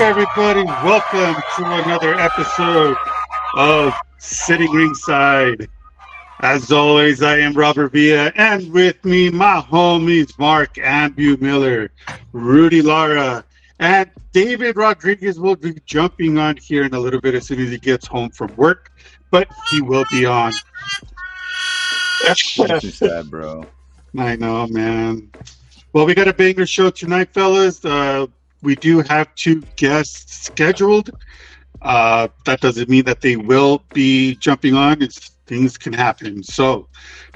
Everybody? Welcome to another episode of Sitting Ringside. As always, I am Robert Villa, and with me, my homies Mark Ambu Miller, Rudy Lara, and David Rodriguez will be jumping on here in a little bit as soon as he gets home from work, but he will be on. Too sad, bro. I know, man. Well, we got a banger show tonight, fellas. Uh, we do have two guests scheduled. Uh, that doesn't mean that they will be jumping on. It's things can happen. So,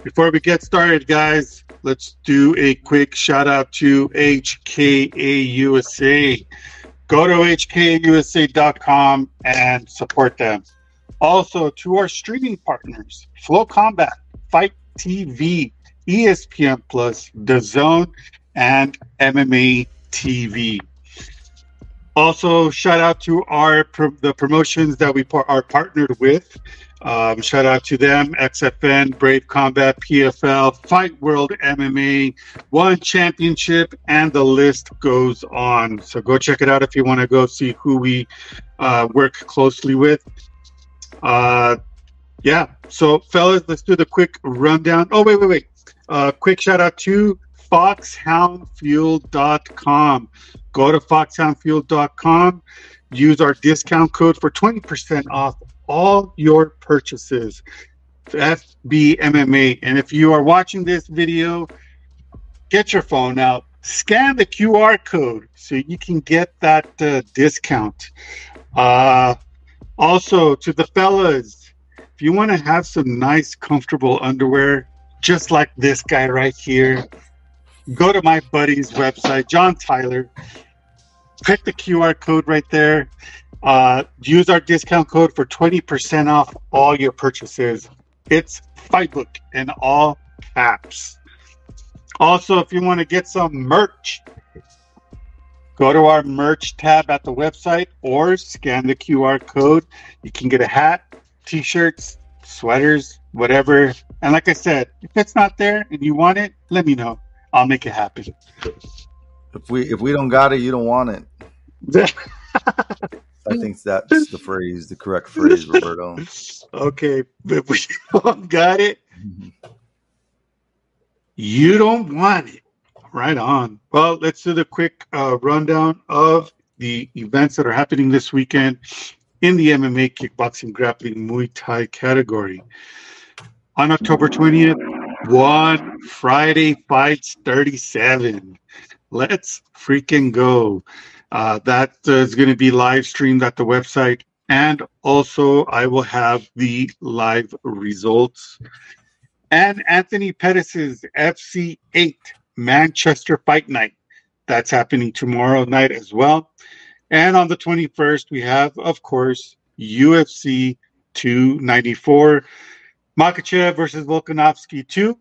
before we get started, guys, let's do a quick shout out to HKA USA. Go to hkausa.com and support them. Also, to our streaming partners, Flow Combat, Fight TV, ESPN Plus, The Zone, and MMA TV. Also, shout out to our the promotions that we par- are partnered with. Um, shout out to them: XFN, Brave Combat, PFL, Fight World MMA, One Championship, and the list goes on. So go check it out if you want to go see who we uh, work closely with. Uh, yeah. So, fellas, let's do the quick rundown. Oh, wait, wait, wait. Uh, quick shout out to foxhoundfuel.com. Go to foxhoundfuel.com. Use our discount code for 20% off all your purchases. FBMMA. And if you are watching this video, get your phone out, scan the QR code so you can get that uh, discount. Uh, also, to the fellas, if you want to have some nice, comfortable underwear, just like this guy right here, go to my buddy's website, John Tyler. Click the QR code right there. Uh, use our discount code for 20% off all your purchases. It's Fightbook in all caps. Also, if you want to get some merch, go to our merch tab at the website or scan the QR code. You can get a hat, t shirts, sweaters, whatever. And like I said, if it's not there and you want it, let me know. I'll make it happen. If we if we don't got it, you don't want it. I think that's the phrase, the correct phrase, Roberto. okay, if we don't got it, you don't want it. Right on. Well, let's do the quick uh, rundown of the events that are happening this weekend in the MMA, kickboxing, grappling, Muay Thai category. On October 20th, one Friday Fights 37. Let's freaking go. Uh, that uh, is going to be live streamed at the website. And also, I will have the live results. And Anthony Pettis's FC8 Manchester Fight Night. That's happening tomorrow night as well. And on the 21st, we have, of course, UFC 294. Makhachev versus Volkanovski 2.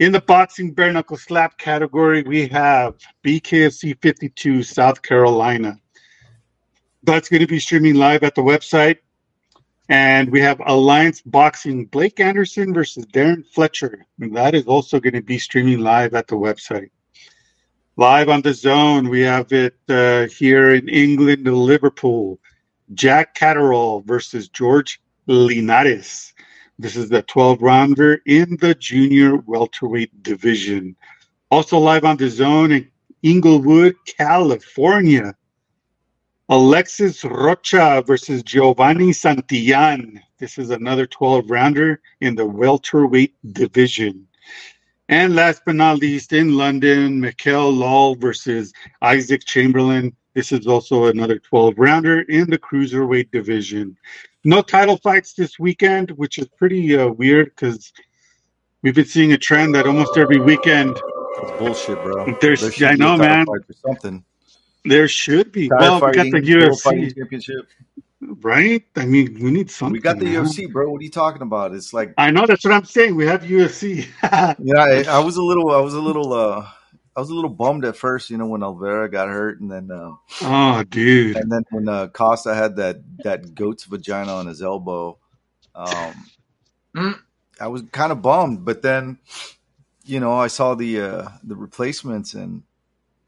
In the boxing bare knuckle slap category, we have BKFC 52 South Carolina. That's going to be streaming live at the website. And we have Alliance Boxing Blake Anderson versus Darren Fletcher. And that is also going to be streaming live at the website. Live on the zone, we have it uh, here in England, Liverpool. Jack Catterall versus George Linares. This is the 12 rounder in the junior welterweight division. Also live on the zone in Inglewood, California. Alexis Rocha versus Giovanni Santillan. This is another 12 rounder in the welterweight division. And last but not least, in London, Mikael Lawal versus Isaac Chamberlain. This is also another 12 rounder in the cruiserweight division. No title fights this weekend, which is pretty uh, weird because we've been seeing a trend that almost every weekend It's bullshit, bro. There's- There I know, man. something. there should be. Tire well, we got the UFC, Championship. right? I mean, we need something. We got the man. UFC, bro. What are you talking about? It's like I know that's what I'm saying. We have UFC. Yeah, I, I was a little, I was a little, uh, I was a little bummed at first, you know, when Oliveira got hurt, and then, uh, oh, dude. and then when uh, Costa had that that goat's vagina on his elbow, um, Mm. I was kind of bummed. But then, you know, I saw the uh, the replacements, and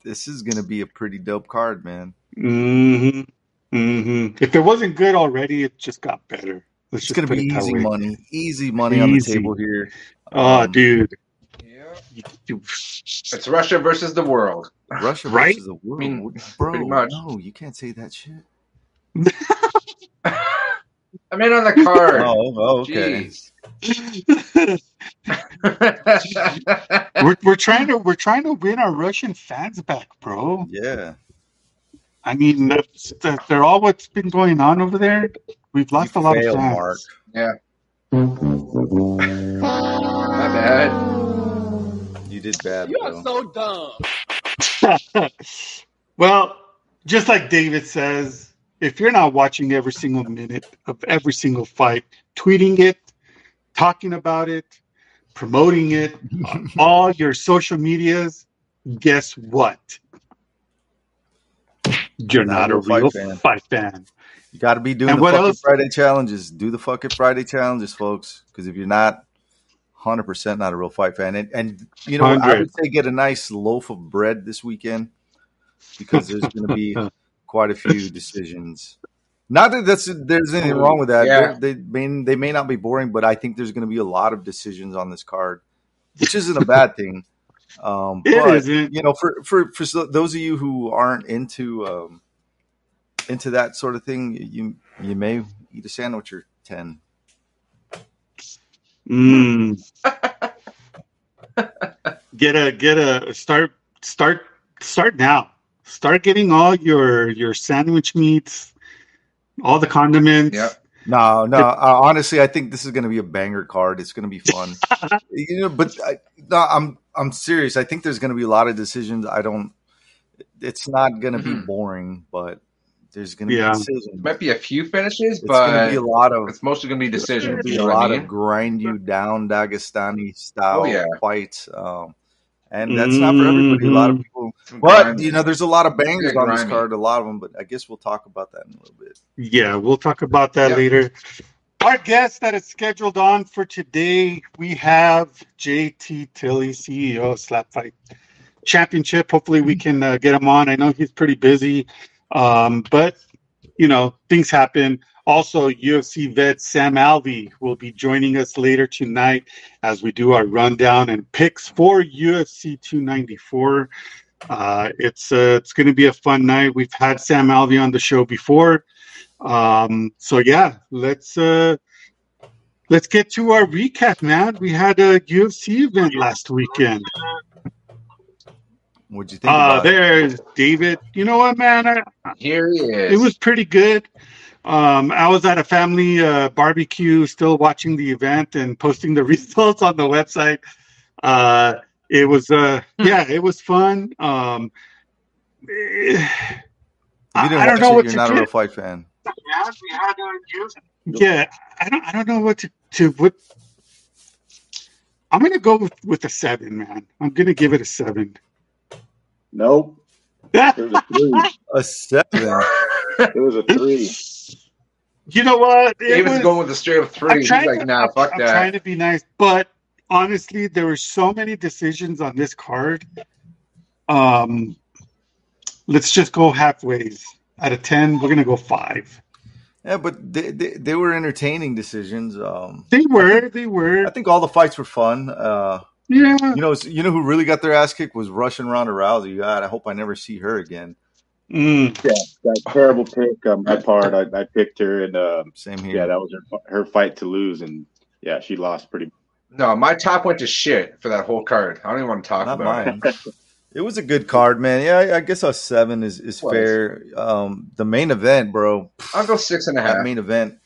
this is gonna be a pretty dope card, man. Mm-hmm. Mm-hmm. If it wasn't good already, it just got better. Let's It's just gonna be easy money, easy money on the table here. Oh, Um, dude. Yeah. You- you- It's Russia versus the world. Russia Right? versus the world, I mean, bro. pretty much. No, you can't say that shit. I mean, on the card. Oh, oh, okay. We're we're trying to we're trying to win our Russian fans back, bro. Yeah. I mean, that's, that, they're all what's been going on over there. We've lost You a lot failed, of fans. Mark. yeah. My bad. You did bad, You bro. are so dumb. well, just like David says, if you're not watching every single minute of every single fight, tweeting it, talking about it, promoting it on all your social medias, guess what? You're not, a real fight fan. You got to be doing And the what fucking else? Friday challenges. Do the fucking Friday challenges, folks. Because if you're not, hundred percent not a real fight fan, and and you know I would say get a nice loaf of bread this weekend because there's going to be quite a few decisions. Not that that's there's anything wrong with that. Yeah. They're- may they may not be boring, but I think there's going to be a lot of decisions on this card, which isn't a bad thing. Um, It but, isn't. you know, for for for those of you who aren't into um, into that sort of thing, you you may eat a sandwich or ten. Mm. get a get a start start start now. Start getting all your your sandwich meats, all the condiments. Yep. No, no. Uh, honestly, I think this is going to be a banger card. It's going to be fun. you know, but I, no, I'm I'm serious. I think there's going to be a lot of decisions. I don't. It's not going to be Mhm. boring, but there's going to Yeah. be decisions. Might be a few finishes, It's going to but be a lot of it's mostly going to be decisions. be a lot I of grind you down Dagestani style Oh, yeah. fights, um, and that's not for everybody. A lot of Mhm. people, Some but grind. you know, there's a lot of bangers Yeah, on this card, a lot of them. But I guess we'll talk about that in a little bit. Yeah, we'll talk about that Yep. later. Our guest that is scheduled on for today, we have JT Tilly, CEO of Slap Fight Championship. Hopefully, we can uh, get him on. I know he's pretty busy, um, but you know things happen. Also, UFC vet Sam Alvey will be joining us later tonight as we do our rundown and picks for UFC 294. Uh, it's uh, it's going to be a fun night. We've had Sam Alvey on the show before. Um, so yeah, let's uh let's get to our recap, man. We had a UFC event last weekend. What'd you think Uh about it? there's David. You know what, man? I, Here he is. it was pretty good. Um, I was at a family uh, barbecue, still watching the event and posting the results on the website. Uh, it was, uh, yeah, it was fun. Um, you I, didn't I don't watch know it, what you're to not a real fight fan. Yeah, I don't. I don't know what to to what. I'm gonna go with, with a seven, man. I'm gonna give it a seven. Nope. There's a three. A seven. It was a three. You know what? It David's was- going with the straight up three. I'm He's trying like, to, nah, I'm, fuck I'm that. trying to be nice, but honestly, there were so many decisions on this card. Um, let's just go halfways. Out of ten, we're gonna go five. Yeah, but they, they, they were entertaining decisions. Um, They were, they were. I think all the fights were fun. Uh, Yeah, you know, you know who really got their ass kicked was Russian Ronda Rousey. God, I hope I never see her again. Mm. That terrible pick on my part. I, I picked her, and uh, Same here. yeah, that was her, her fight to lose, and yeah, she lost pretty. No, my top went to shit for that whole card. I don't even want to talk Not about it. mine. It was a good card, man. Yeah, I, I guess a seven is, is Was. fair. Um, the main event, bro. I'll go six and a half. That main event,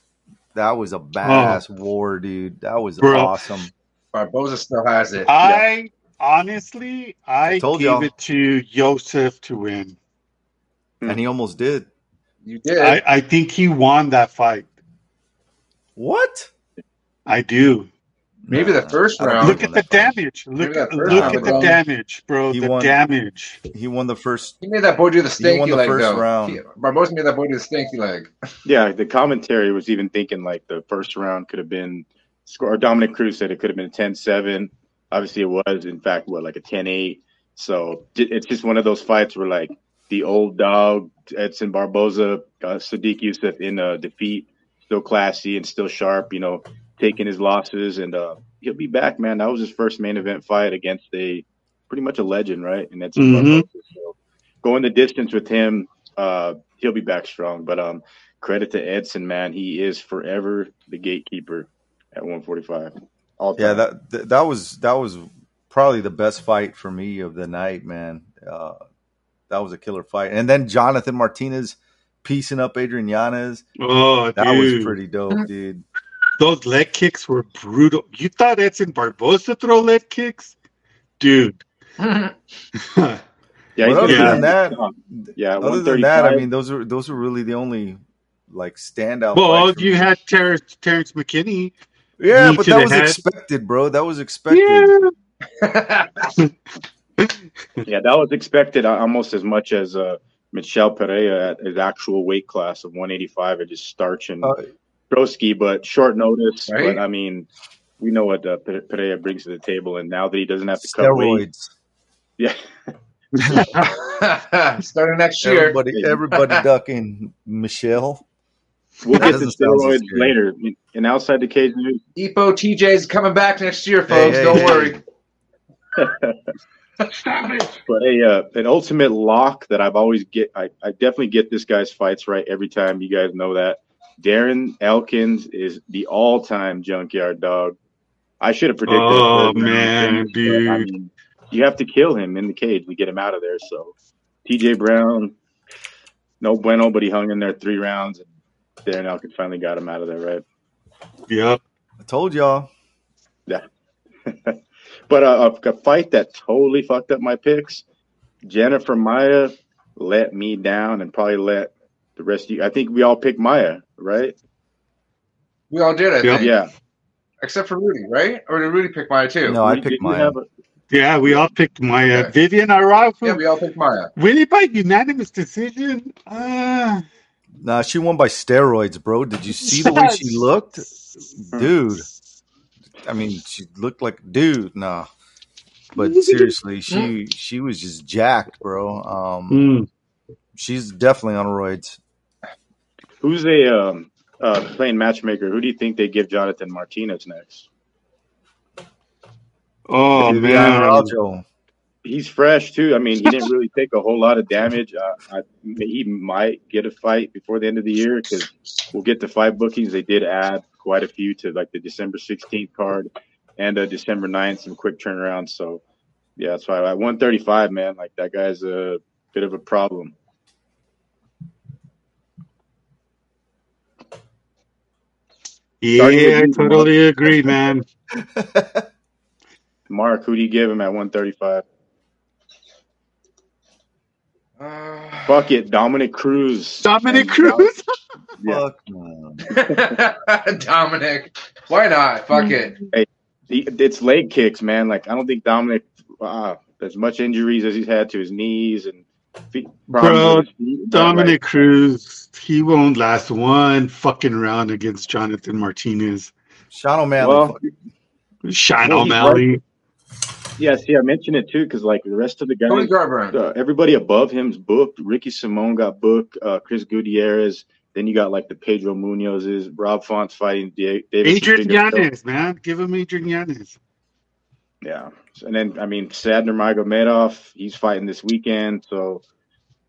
that was a badass war, dude. That was Bro. awesome. Barboza still has it. I honestly, I Told gave y'all. it to Joseph to win. And he almost did. You did. I, I think he won that fight. What? I do. Maybe the first I round. Look at the that fight. damage. Look, that look round at was the wrong. damage, bro. He the won. damage. He won the first. He made that boy do the He won stanky the leg, first though. round. He, Barboza made that boy do the stanky leg. Yeah, the commentary was even thinking like the first round could have been score. Or Dominick Cruz said it could have been a 10-7. Obviously, it was in fact what like a 10-8. So it's just one of those fights where like the old dog Edson Barboza, uh, Sodiq Yusuff in a defeat, still classy and still sharp. You know, taking his losses and uh, he'll be back, man. That was his first main event fight against a pretty much a legend, right? And Edson Mhm. So going the distance with him, uh, he'll be back strong. But um, credit to Edson, man. He is forever the gatekeeper at 145. All Yeah, time. that that was that was probably the best fight for me of the night, man. Uh, that was a killer fight. And then Jonathan Martinez piecing up Adrian Yanez. Oh, That dude. was pretty dope, dude. Those leg kicks were brutal. You thought Edson Barboza throw leg kicks? Dude. yeah, But he's other gonna than that- yeah. Other than that, I mean, those are those are really the only like standout. well, fights you had Terrence, Terrence McKinney. Yeah, but that was head. expected, bro. That was expected. Yeah. yeah, that was expected uh, almost as much as uh, Michel Pereira at his actual weight class of 185 and just starch and Uh, Trotsky, but short notice. Right? But I mean, we know what uh, Pereira brings to the table, and now that he doesn't have to cut weight, Steroids. yeah, Starting next year. Everybody, everybody ducking Michel. We'll That get the doesn't sound so steroids later. And outside the cage news, Epo TJ's coming back next year, folks. hey, Don't hey. worry. But a uh, an ultimate lock that I've always get I, I definitely get this guy's fights right every time. You guys know that. Darren Elkins is the all time junkyard dog. I should have predicted. Oh, a third round man, finish, but, I dude. mean, you have to kill him in the cage to get him out of there. So TJ Brown, no bueno, but he hung in there three rounds and Darren Elkins finally got him out of there, right? Yep. I told y'all. Yeah. but uh, a, a fight that totally fucked up my picks. Jennifer Maia let me down and probably let the rest of you. I think we all picked Maia, right? We all did, I Yep. think. Yeah. Except for Rudy, right? Or did Rudy pick Maia too? No, I picked Maia. Yeah, we all picked Maia. Okay. Vivian Araujo. Yeah, we all picked Maia. Winning by unanimous decision. Uh, Nah, she won by steroids, bro. Did you see the way she looked, dude? I mean, she looked like dude. Nah, but seriously, she she was just jacked, bro. Um, Mm. she's definitely on roids. who's a um, uh, playing matchmaker? Who do you think they give Jonathan Martinez next? Oh Vivian man. Araujo. He's fresh too. I mean, he didn't really take a whole lot of damage. Uh, I, he might get a fight before the end of the year because we'll get the five bookings. They did add quite a few to like the December 16th card and uh, December 9th, some quick turnarounds. So, yeah, that's why at 135, man, like that guy's a bit of a problem. Yeah, I totally agree, man. Mark, who do you give him at 135? Uh, Fuck it, Dominick Cruz. Dominick Cruz. Fuck no. Dominick. Why not? Fuck it. He, it's leg kicks, man. Like I don't think Dominick, uh, as much injuries as he's had to his knees and feet, problems Bro, feet, Dominick like, Cruz. he won't last one fucking round against Jonathan Martinez. Sean O'Malley. Well, fuck- Sean Well, O'Malley. Yeah, see, I mentioned it too because like the rest of the Tony guys, Garbrandt. uh, everybody above him's booked. Ricky Simone got booked. Uh, Chris Gutierrez. Then you got like the Pedro Munhoz's, Rob Font's fighting Da- David. Adrian Figueroa. Yanez, man. Give him Adrian Yanez. Yeah, and then I mean Said Nurmagomedov, he's fighting this weekend. So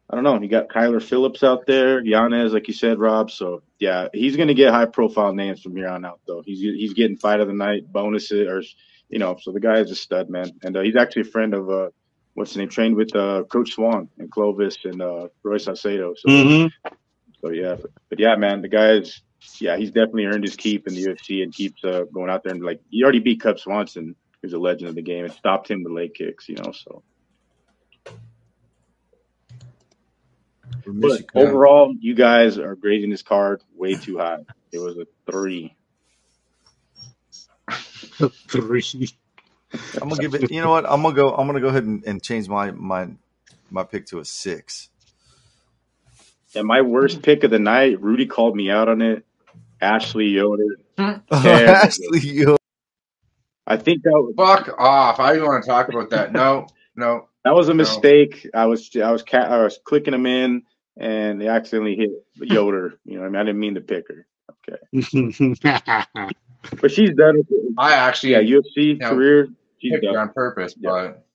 I don't know. You got Kyler Phillips out there, Yanez, like you said, Rob. So yeah, he's gonna get high profile names from here on out. Though he's he's getting fight of the night bonuses, or you know, so the guy is a stud, man. And uh, he's actually a friend of uh, what's his name? Trained with uh, Coach Swan and Clovis and uh, Roy Salcedo. So Mm-hmm. so yeah, but, but yeah, man, the guy's yeah, he's definitely earned his keep in the UFC and keeps uh, going out there and like he already beat Cub Swanson, who's a legend of the game, and stopped him with leg kicks, you know. So but overall, you guys are grading this card way too high. It was a three. Three. I'm gonna give it. You know what? I'm gonna go. I'm gonna go ahead and, and change my my my pick to a six. And my worst pick of the night, Rudy called me out on it. Ashley Yoder. Ashley, yo, I think that was, Fuck off. I don't want to talk about that. No, no. that was a mistake. I was I was ca- I was clicking them in, and they accidentally hit Yoder. You know, what I mean, I didn't mean to pick her. Okay, but she's done it. I actually Yeah, UFC Yeah. career. She's picked her done. on purpose, Yeah. but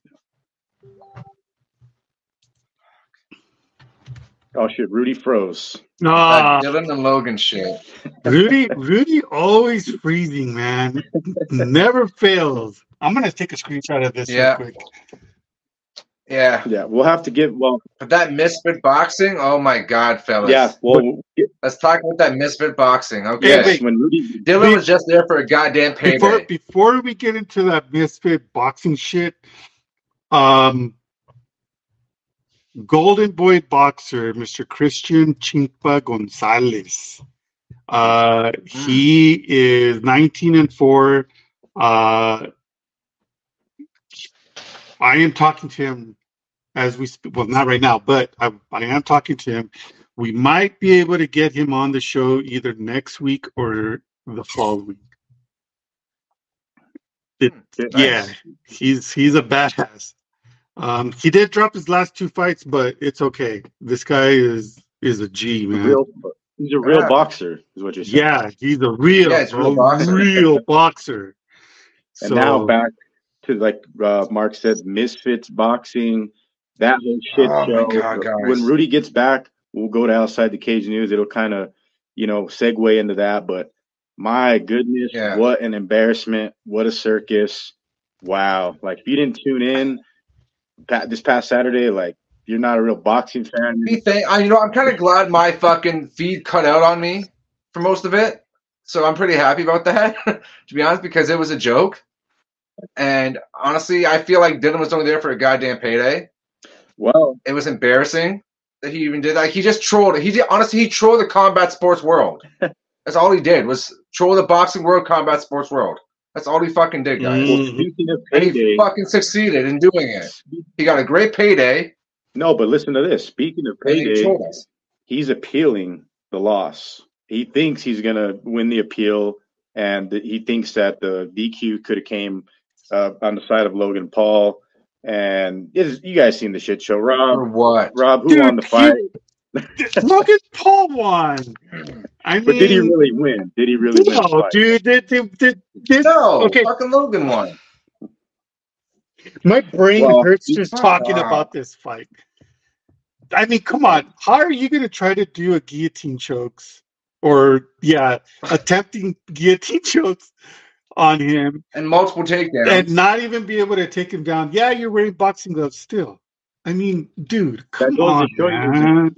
Oh shit, Rudy froze. Ah, that Dillon and Logan shit. Rudy, Rudy always freezing, man. Never fails. I'm gonna take a screenshot of this Yeah. real quick. Yeah. Yeah, we'll have to give. Well, But that misfit boxing, oh my god, fellas. yeah, well, Let's talk about that misfit boxing. Okay. Yeah, wait. when Rudy. Dillon was just there for a goddamn payday. Before before we get into that misfit boxing shit, um, Golden Boy boxer, Mr. Christian Chimpa Gonzalez. Uh, he is 19 and 4. Uh, I am talking to him as we speak. Well, not right now, but I, I am talking to him. We might be able to get him on the show either next week or the following. It, Nice. yeah, he's he's a badass. Um, he did drop his last two fights, but it's okay. This guy is is a G man. real, he's a real Yeah. boxer, is what you're saying. Yeah, he's a real, Yeah, a real a boxer. real boxer. And So now back to like uh, Mark said, Misfits boxing, that whole shit Oh, show. God. When Rudy gets back, we'll go to outside the cage news. It'll kind of, you know, segue into that. But my goodness, Yeah. what an embarrassment! What a circus! Wow! Like if you didn't tune in this past Saturday, like you're not a real boxing fan. I, you know, I'm kind of glad my fucking feed cut out on me for most of it. So I'm pretty happy about that, to be honest, because it was a joke. And honestly, I feel like Dillon was only there for a goddamn payday. Well, It was embarrassing that he even did that. He just trolled. He did honestly. He trolled the combat sports world. That's all he did was troll the boxing world, combat sports world. That's all he fucking did, guys. well, Mhm. And he fucking succeeded in doing it. He got a great payday. no, but listen to this. Speaking of And he payday, he's appealing the loss. He thinks he's gonna win the appeal, and he thinks that the DQ could have came uh, on the side of Logan Paul. And it is, you guys seen the shit show, For Rob? what? Rob, who Dude, won the fight? Logan Paul won. I mean, But did he really win? Did he really win? No, fight? dude. Did, did, did, did, No, Okay. fucking Logan won. my brain Well, hurts just talking wow. about this fight. I mean, come on. How are you going to try to do a guillotine chokes or, yeah, attempting guillotine chokes on him And multiple takedowns. and not even be able to take him down? Yeah, you're wearing boxing gloves still. I mean, dude, come on, man.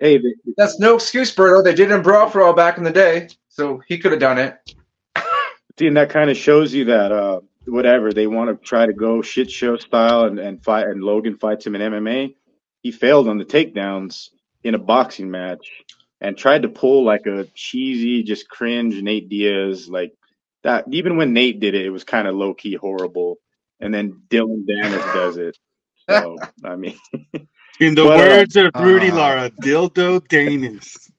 Hey, That's no excuse, Berto. They did it in Brawl for All back in the day, so he could have done it. See, and that kind of shows you that uh, whatever they want to try to go shit show style and, and fight, and Logan fights him in MMA. He failed on the takedowns in a boxing match and tried to pull like a cheesy, just cringe Nate Diaz like that. Even when Nate did it, it was kind of low key horrible. And then Dillon Danis does it. So I mean, In the But, uh, words of Rudy uh, Lara, dildo Danis.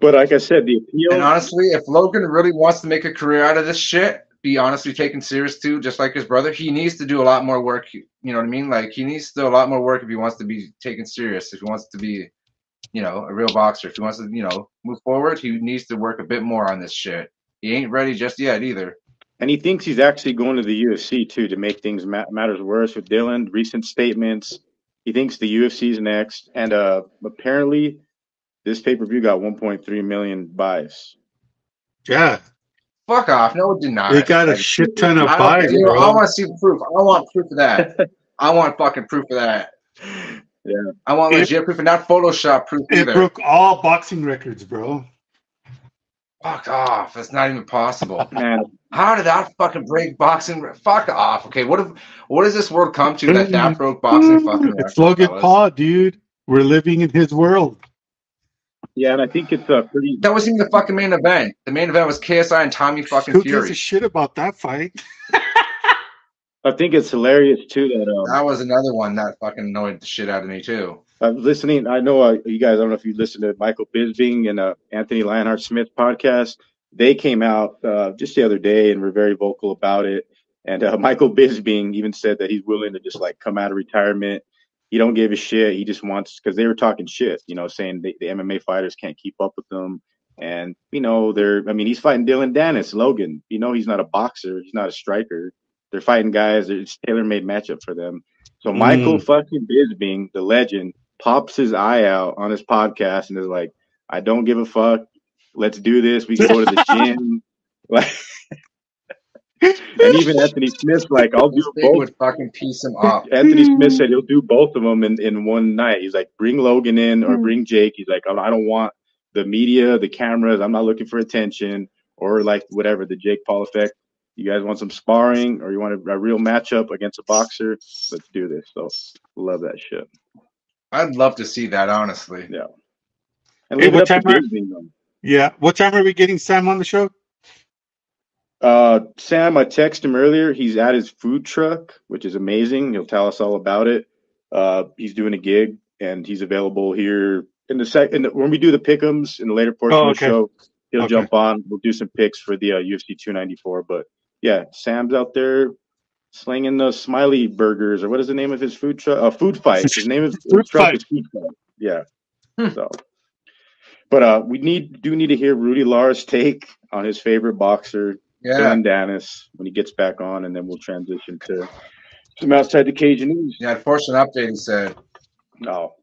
But like I said, the appeal. And honestly, if Logan really wants to make a career out of this shit, be honestly taken serious too, just like his brother, he needs to do a lot more work. You know what I mean? Like he needs to do a lot more work if he wants to be taken serious. If he wants to be, you know, a real boxer. If he wants to, you know, move forward, he needs to work a bit more on this shit. He ain't ready just yet either. And he thinks he's actually going to the UFC too to make things ma- matters worse with Dillon. Recent statements. He thinks the UFC is next, and uh, apparently, this pay per view got 1.3 million buys. Yeah, Fuck off. No, it did not. they got a Like, shit ton of buys, don't, you know, I want to see proof. I want proof of that. I want fucking proof of that. Yeah. I want It- legit proof and not Photoshop proof It either. broke all boxing records, bro. Fuck off. That's not even possible. Man, How did that fucking break boxing? re- Fuck off. Okay, what if what does this world come to that that broke boxing fucking It's records, Logan fellas? Paul, dude. We're living in his world. yeah, and I think it's a pretty. That wasn't even the fucking main event. The main event was KSI and Tommy fucking Who gives Fury. a shit about that fight? I think it's hilarious too that um, That was another one that fucking annoyed the shit out of me too. I'm listening. I know uh, you guys. I don't know if you listened to Michael Bisping and uh, Anthony Lionheart Smith podcast. They came out uh, just the other day and were very vocal about it. And uh, Michael Bisping even said that he's willing to just like come out of retirement. He don't give a shit. He just wants because they were talking shit, you know, saying the, the MMA fighters can't keep up with them. And you know, they're. I mean, he's fighting Dillon Danis, Logan. You know, he's not a boxer. He's not a striker. They're fighting guys. It's tailor made matchup for them. So Michael fucking Bisping, the legend, pops his eye out on his podcast and is like, I don't give a fuck. Let's do this. We can go to the gym. Like and even Anthony Smith's like, I'll do They both. would fucking piece him off. Anthony Smith said he'll do both of them in, in one night. He's like, bring Logan in or hmm. bring Jake. He's like, I don't want the media, the cameras. I'm not looking for attention or like whatever, the Jake Paul effect. You guys want some sparring or you want a, a real matchup against a boxer? Let's do this. So love that shit. I'd love to see that, honestly. Yeah. And Hey, leave it what up to time are- Bisping, though. Yeah. What time are we getting Sam on the show? Uh, Sam, I texted him earlier. He's at his food truck, which is amazing. He'll tell us all about it. Uh, he's doing a gig and he's available here in the sec. In the, when we do the pickums in the later portion Oh, of the okay. show, he'll Okay. jump on. We'll do some picks for the uh, UFC 294. But yeah, Sam's out there slinging the smiley burgers or what is the name of his food truck? Uh, food fight. His name is Food truck is food fight. Yeah. Hmm. So, but uh, we need do need to hear Rudy Lara's take on his favorite boxer, Yeah. Dillon Danis when he gets back on, and then we'll transition to some outside the cage news. Yeah, force an update, he said. No,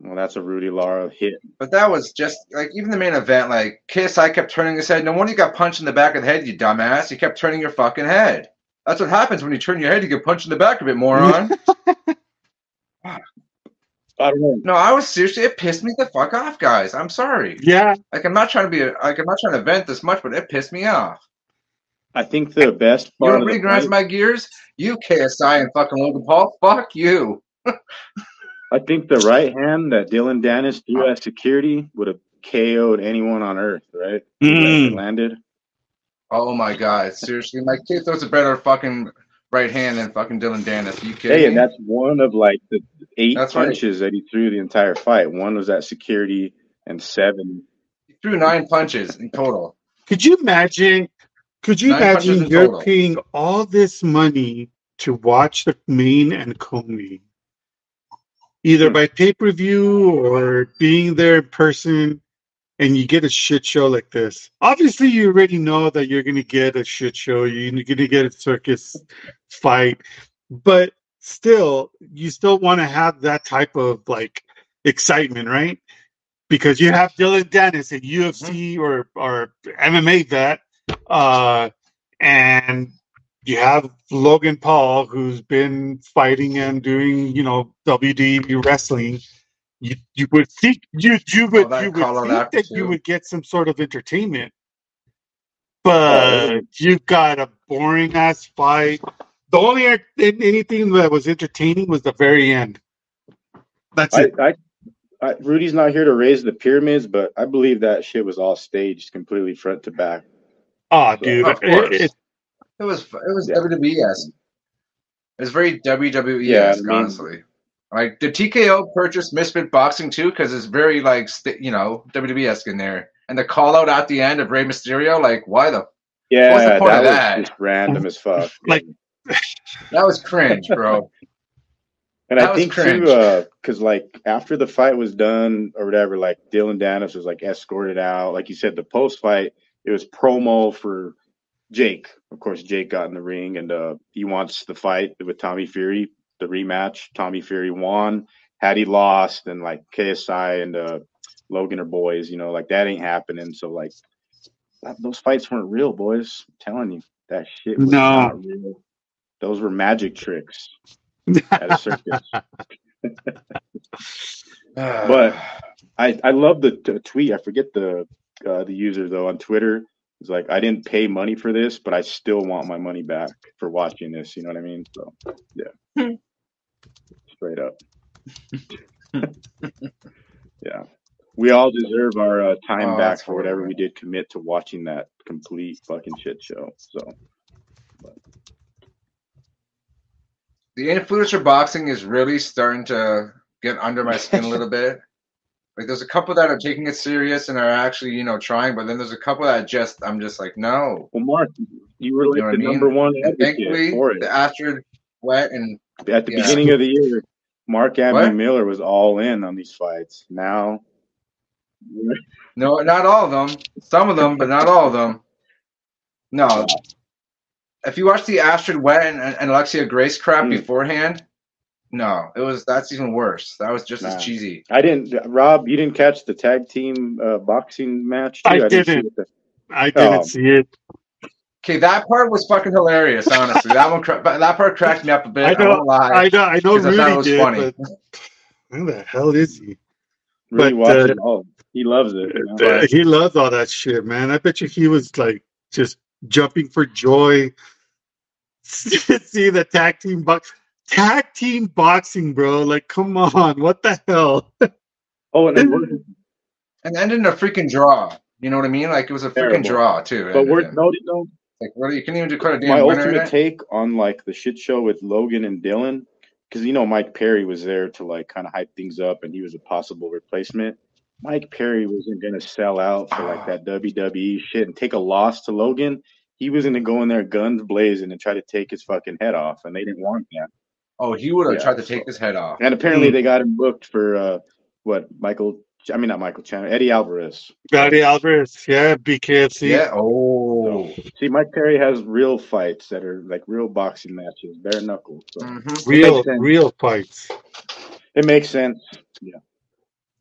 well, that's a Rudy Lara hit. But that was just like even the main event, like KSI kept turning his head. No wonder you got punched in the back of the head, you dumbass. You kept turning your fucking head. That's what happens when you turn your head, you get punched in the back of it, moron. I don't know. no, I was seriously it pissed me the fuck off, guys. I'm sorry. Yeah. Like I'm not trying to be a, like I'm not trying to vent this much, but it pissed me off. I think the best You part know of what the really grinds my gears? You KSI and fucking Logan Paul. Fuck you. I think the right hand that Dillon Danis threw at security would have KO'd anyone on earth, right? Mm. Landed. Oh my god, seriously, my kid throws a better fucking right hand than fucking Dillon Danis. Are you kidding Hey, me? and that's one of like the eight That's right. punches that he threw the entire fight. One was at security, and seven. He threw nine punches in total. Could you imagine? Could you Nine imagine you're total. paying all this money to watch the main and co-main, either Hmm. by pay per view or being there in person, and you get a shit show like this? Obviously, you already know that you're going to get a shit show. You're going to get a circus fight, but still, you still want to have that type of like excitement, right? Because you have Dillon Danis, a UFC or or MMA vet, uh, and you have Logan Paul, who's been fighting and doing, you know, WWE wrestling. You you would think you you would oh, that you would think after, that you would get some sort of entertainment, Oh, but you've got a boring ass fight. The only ent- anything that was entertaining was the very end. That's I, it. I, I, Rudy's not here to raise the pyramids, but I believe that shit was all staged, completely front to back. Oh, dude, Of course. it- it- It was it was Yeah. WWE esque. It was very WWE Yeah, esque, I mean- honestly. Like, did TKO purchase Misfit Boxing too? Because it's very like st- you know WWE esque in there, and the call out at the end of Rey Mysterio. Like, why the? Yeah, What's the point that of was that? just random as fuck. Like- That was cringe, bro. And That I think cringe. too, uh, because like after the fight was done or whatever, like Dillon Danis was like escorted out. Like you said, the post fight, it was promo for Jake. Of course, Jake got in the ring and uh, he wants the fight with Tommy Fury, the rematch. Tommy Fury won. Had he lost, and like KSI and uh, Logan are boys, you know, like that ain't happening. So like that, those fights weren't real, boys. I'm telling you, that shit was No. not real. Those were magic tricks at a circus. But I I love the t- tweet. I forget the uh, the user though on Twitter. It's like I didn't pay money for this, but I still want my money back for watching this. You know what I mean? So yeah, straight up. yeah, we all deserve our uh, time Oh, back for whatever we did commit to watching that complete fucking shit show. So the influencer boxing is really starting to get under my skin a little bit. Like there's a couple that are taking it serious and are actually, you know, trying, but then there's a couple that just I'm just like, no. well, Mark, you were like You know the I mean? number one thankfully, for it the Astrid Wett and at the yeah. beginning of the year. Mark Anthony What? Miller was all in on these fights. Now no, not all of them. Some of them, but not all of them. No. If you watch the Astrid Wett and, and Alexia Grace crap Hmm. beforehand, no, it was that's even worse. That was just Nah. as cheesy. I didn't. Rob, you didn't catch the tag team uh, boxing match. I too? didn't. see what the- I didn't Oh. see it. Okay, that part was fucking hilarious. Honestly, that one cra- that part cracked me up a bit. I I, know, won't lie. I know, I know, 'Cause I thought it was did, funny. who the hell is he? really But, uh, it all. He loves it. you know? Uh, he loves all that shit, man. I bet you he was like just jumping for joy. See the tag team box, tag team boxing, bro. Like, come on, what the hell? Oh, and then and ended in a freaking draw. You know what I mean? Like it was a freaking Terrible. draw too. but we're in. noted like really, you can't even a damn My ultimate take on like the shit show with Logan and Dillon, because you know Mike Perry was there to like kind of hype things up, and he was a possible replacement. Mike Perry wasn't gonna sell out for like that WWE shit and take a loss to Logan. He was gonna go in there guns blazing and try to take his fucking head off, and they didn't want that. Oh, he would have Yeah, tried to so- take his head off. And apparently they got him booked for uh what Michael I mean not Michael Chandler, Eddie Alvarez. Eddie Alvarez, yeah, BKFC. Yeah. Oh. See, Mike Perry has real fights that are like real boxing matches, bare knuckles. So Mhm. real, real fights. it makes sense. Yeah.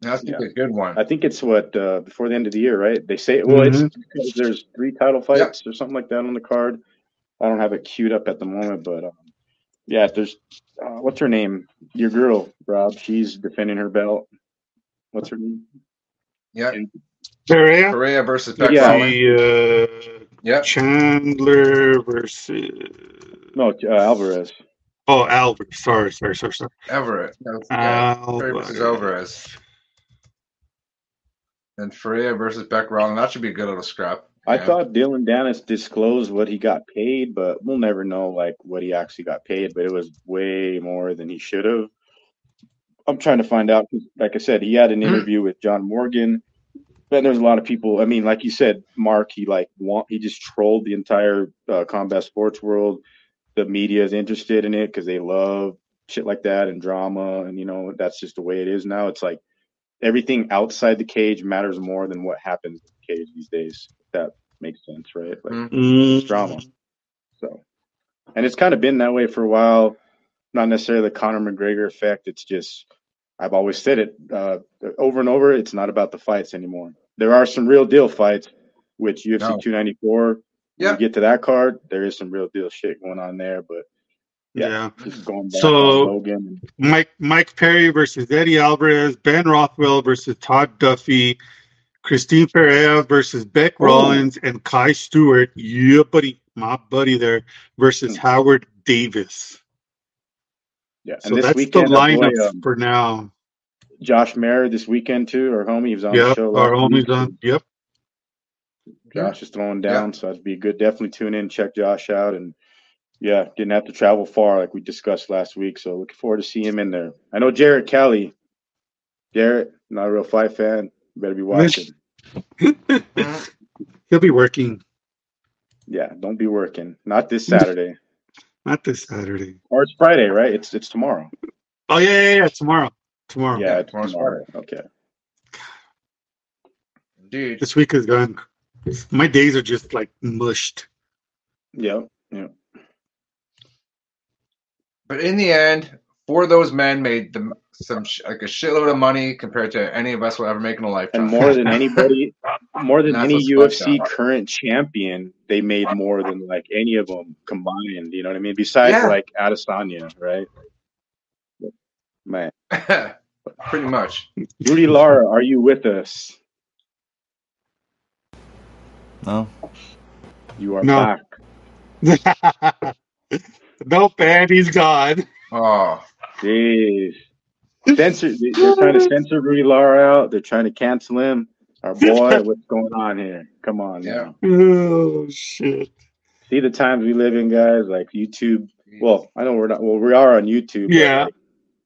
That's Yeah. a good one. I think it's what uh before the end of the year, right? They say well it's Mhm. because there's three title fights or something like that on the card. I don't have it queued up at the moment, but um, yeah, there's uh, what's her name? Your girl, Rob. She's defending her belt. What's her name? Yeah. Ferea, Ferea versus Beck Yeah. Rawlings. the uh, Yep. Chandler versus No, uh, Alvarez. oh Alvarez. Sorry, sorry, sorry, sorry. Everett. No, yeah. Versus Alvarez. Alvarez. And Freya versus Beck Rawlings. That should be a good little scrap. I Yeah. thought Dillon Danis disclosed what he got paid, but we'll never know like what he actually got paid. But it was way more than he should have. I'm trying to find out. 'cause Like I said, he had an Mhm. interview with John Morgan. Then there's a lot of people. I mean, like you said, Mark. He like want he just trolled the entire uh, combat sports world. The media is interested in it because they love shit like that and drama, and you know that's just the way it is now. It's like everything outside the cage matters more than what happens in the cage these days. If that makes sense, right? Like Mm. Mm. drama. So, and it's kind of been that way for a while. Not necessarily the Conor McGregor effect. It's just I've always said it uh, over and over. It's not about the fights anymore. There are some real deal fights, which UFC No. 294. Yeah. You get to that card, there is some real deal shit going on there. But Yeah. Yeah. just going back So- Logan. Mike Mike Perry versus Eddie Alvarez, Ben Rothwell versus Todd Duffy, Christine Ferea versus Beck Oh. Rawlings, and Kai Stewart. Yeah, buddy, my buddy there versus Hmm. Howard Davis. Yeah, and So this that's weekend, the our boy, lineup um, for now. Josh Mayer this weekend too. Our homie, he was on the Yep, show. our week. homies on. Yep. Josh is throwing down, so it'd be good. Definitely tune in, check Josh out, and Yeah, didn't have to travel far like we discussed last week. So looking forward to see him in there. I know Jared Kelly. Jared, not a real fight fan. Better be watching. He'll be working. Yeah, don't be working. Not this Saturday. Not this Saturday. Or it's Friday, right? It's it's tomorrow. Oh yeah, yeah, yeah. Tomorrow. Tomorrow. Yeah, tomorrow's tomorrow. Okay. Dude, This week is gone. My days are just like mushed. Yep. Yep. but in the end, four of those men made them some like a shitload of money compared to any of us will ever make in a lifetime. And more than anybody, more than any UFC up. current champion, they made more than like any of them combined. You know what I mean? Besides Yeah. like Adesanya, right? Man, pretty much. Rudy Lara, are you with us? No, You are No. back. nope, and he's gone. Oh, Jeez. Censor, they're trying to censor Rudy Lara out. They're trying to cancel him. Our boy, what's going on here? Come on, Yeah. now. Oh shit. See the times we live in, guys. Like YouTube. Well, I know we're not. Well, we are on YouTube. but, Yeah. like,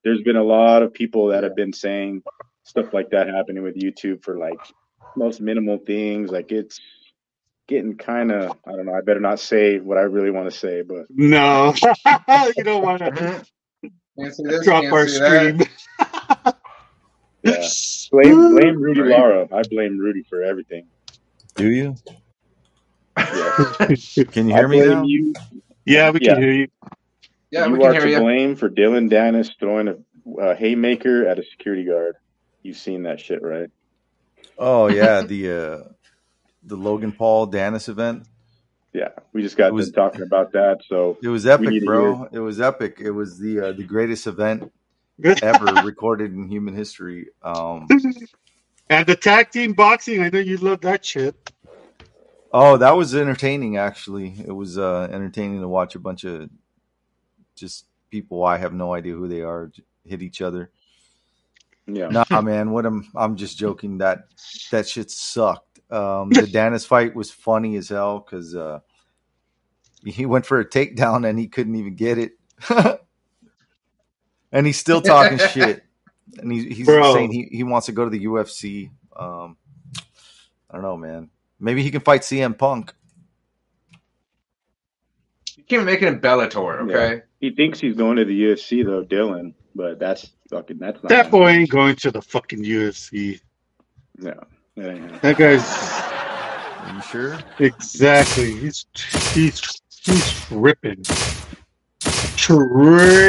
there's been a lot of people that have been saying stuff like that happening with YouTube for like most minimal things. Like it's getting kind of. I don't know. I better not say what I really want to say, but No, you don't want to Mhm. Can't see this, drop can't our see that. stream. yeah. Blame blame Rudy Lara. I blame Rudy for everything. do you? Yeah. Can you I hear me now? you. yeah, we Yeah. can hear you. Yeah, you we are can to hear you. blame for Dillon Danis throwing a, a haymaker at a security guard. You've seen that shit, right? Oh yeah, the uh, the Logan Paul Danis event. Yeah, we just got It was- talking about that. So It was epic, bro. It was epic. It was the uh, the greatest event ever recorded in human history. Um, and the tag team boxing, I know you love that shit. oh, that was entertaining. Actually, it was uh, entertaining to watch a bunch of just people I have no idea who they are hit each other. yeah, Nah, man, what I'm I'm just joking. That that shit sucked. Um, the Danis fight was funny as hell because uh, he went for a takedown and he couldn't even get it, and he's still talking shit. And he, he's Bro. saying he, he wants to go to the UFC. Um, I don't know, man. Maybe he can fight CM Punk. You can't make it in Bellator, okay? he thinks he's going to the UFC though, Dillon. But that's fucking. That's not. That boy ain't going to the fucking UFC. Yeah, that ain't happening. That guy's Are you sure? exactly. He's he's he's tripping, tripping.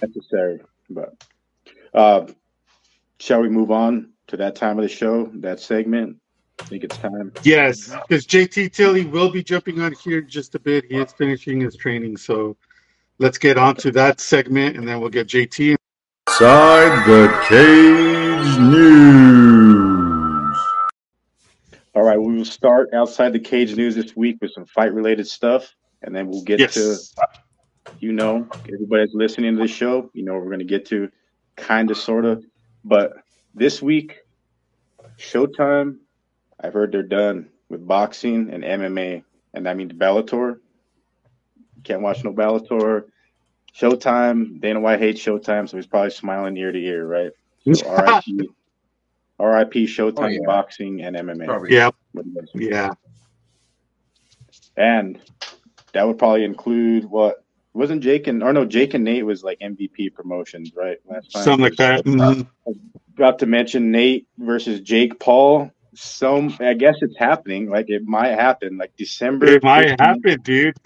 necessary. But uh, shall we move on to that time of the show? That segment. I think it's time. Yes, because JT Tilly will be jumping on here in just a bit. He is finishing his training, so let's get on to that segment, and then we'll get JT. Side the Cage News. All right, we will start outside the cage news this week with some fight related stuff, and then we'll get Yes. to you know everybody that's listening to the show. You know we're going to get to, kind of, sort of. But this week, Showtime. I've heard they're done with boxing and MMA, and that means Bellator. Can't watch no Bellator. Showtime. Dana White hates Showtime, so he's probably smiling ear to ear, right? So RIP, RIP Showtime Oh, yeah. boxing and MMA. Probably. yeah, What do you guys think? yeah. And that would probably include what wasn't Jake and or no Jake and Nate was like MVP promotions, right? Last time. Something like that. Mhm. Got to mention Nate versus Jake Paul. Some I guess it's happening. Like it might happen. Like December. It might 15th. happen, dude.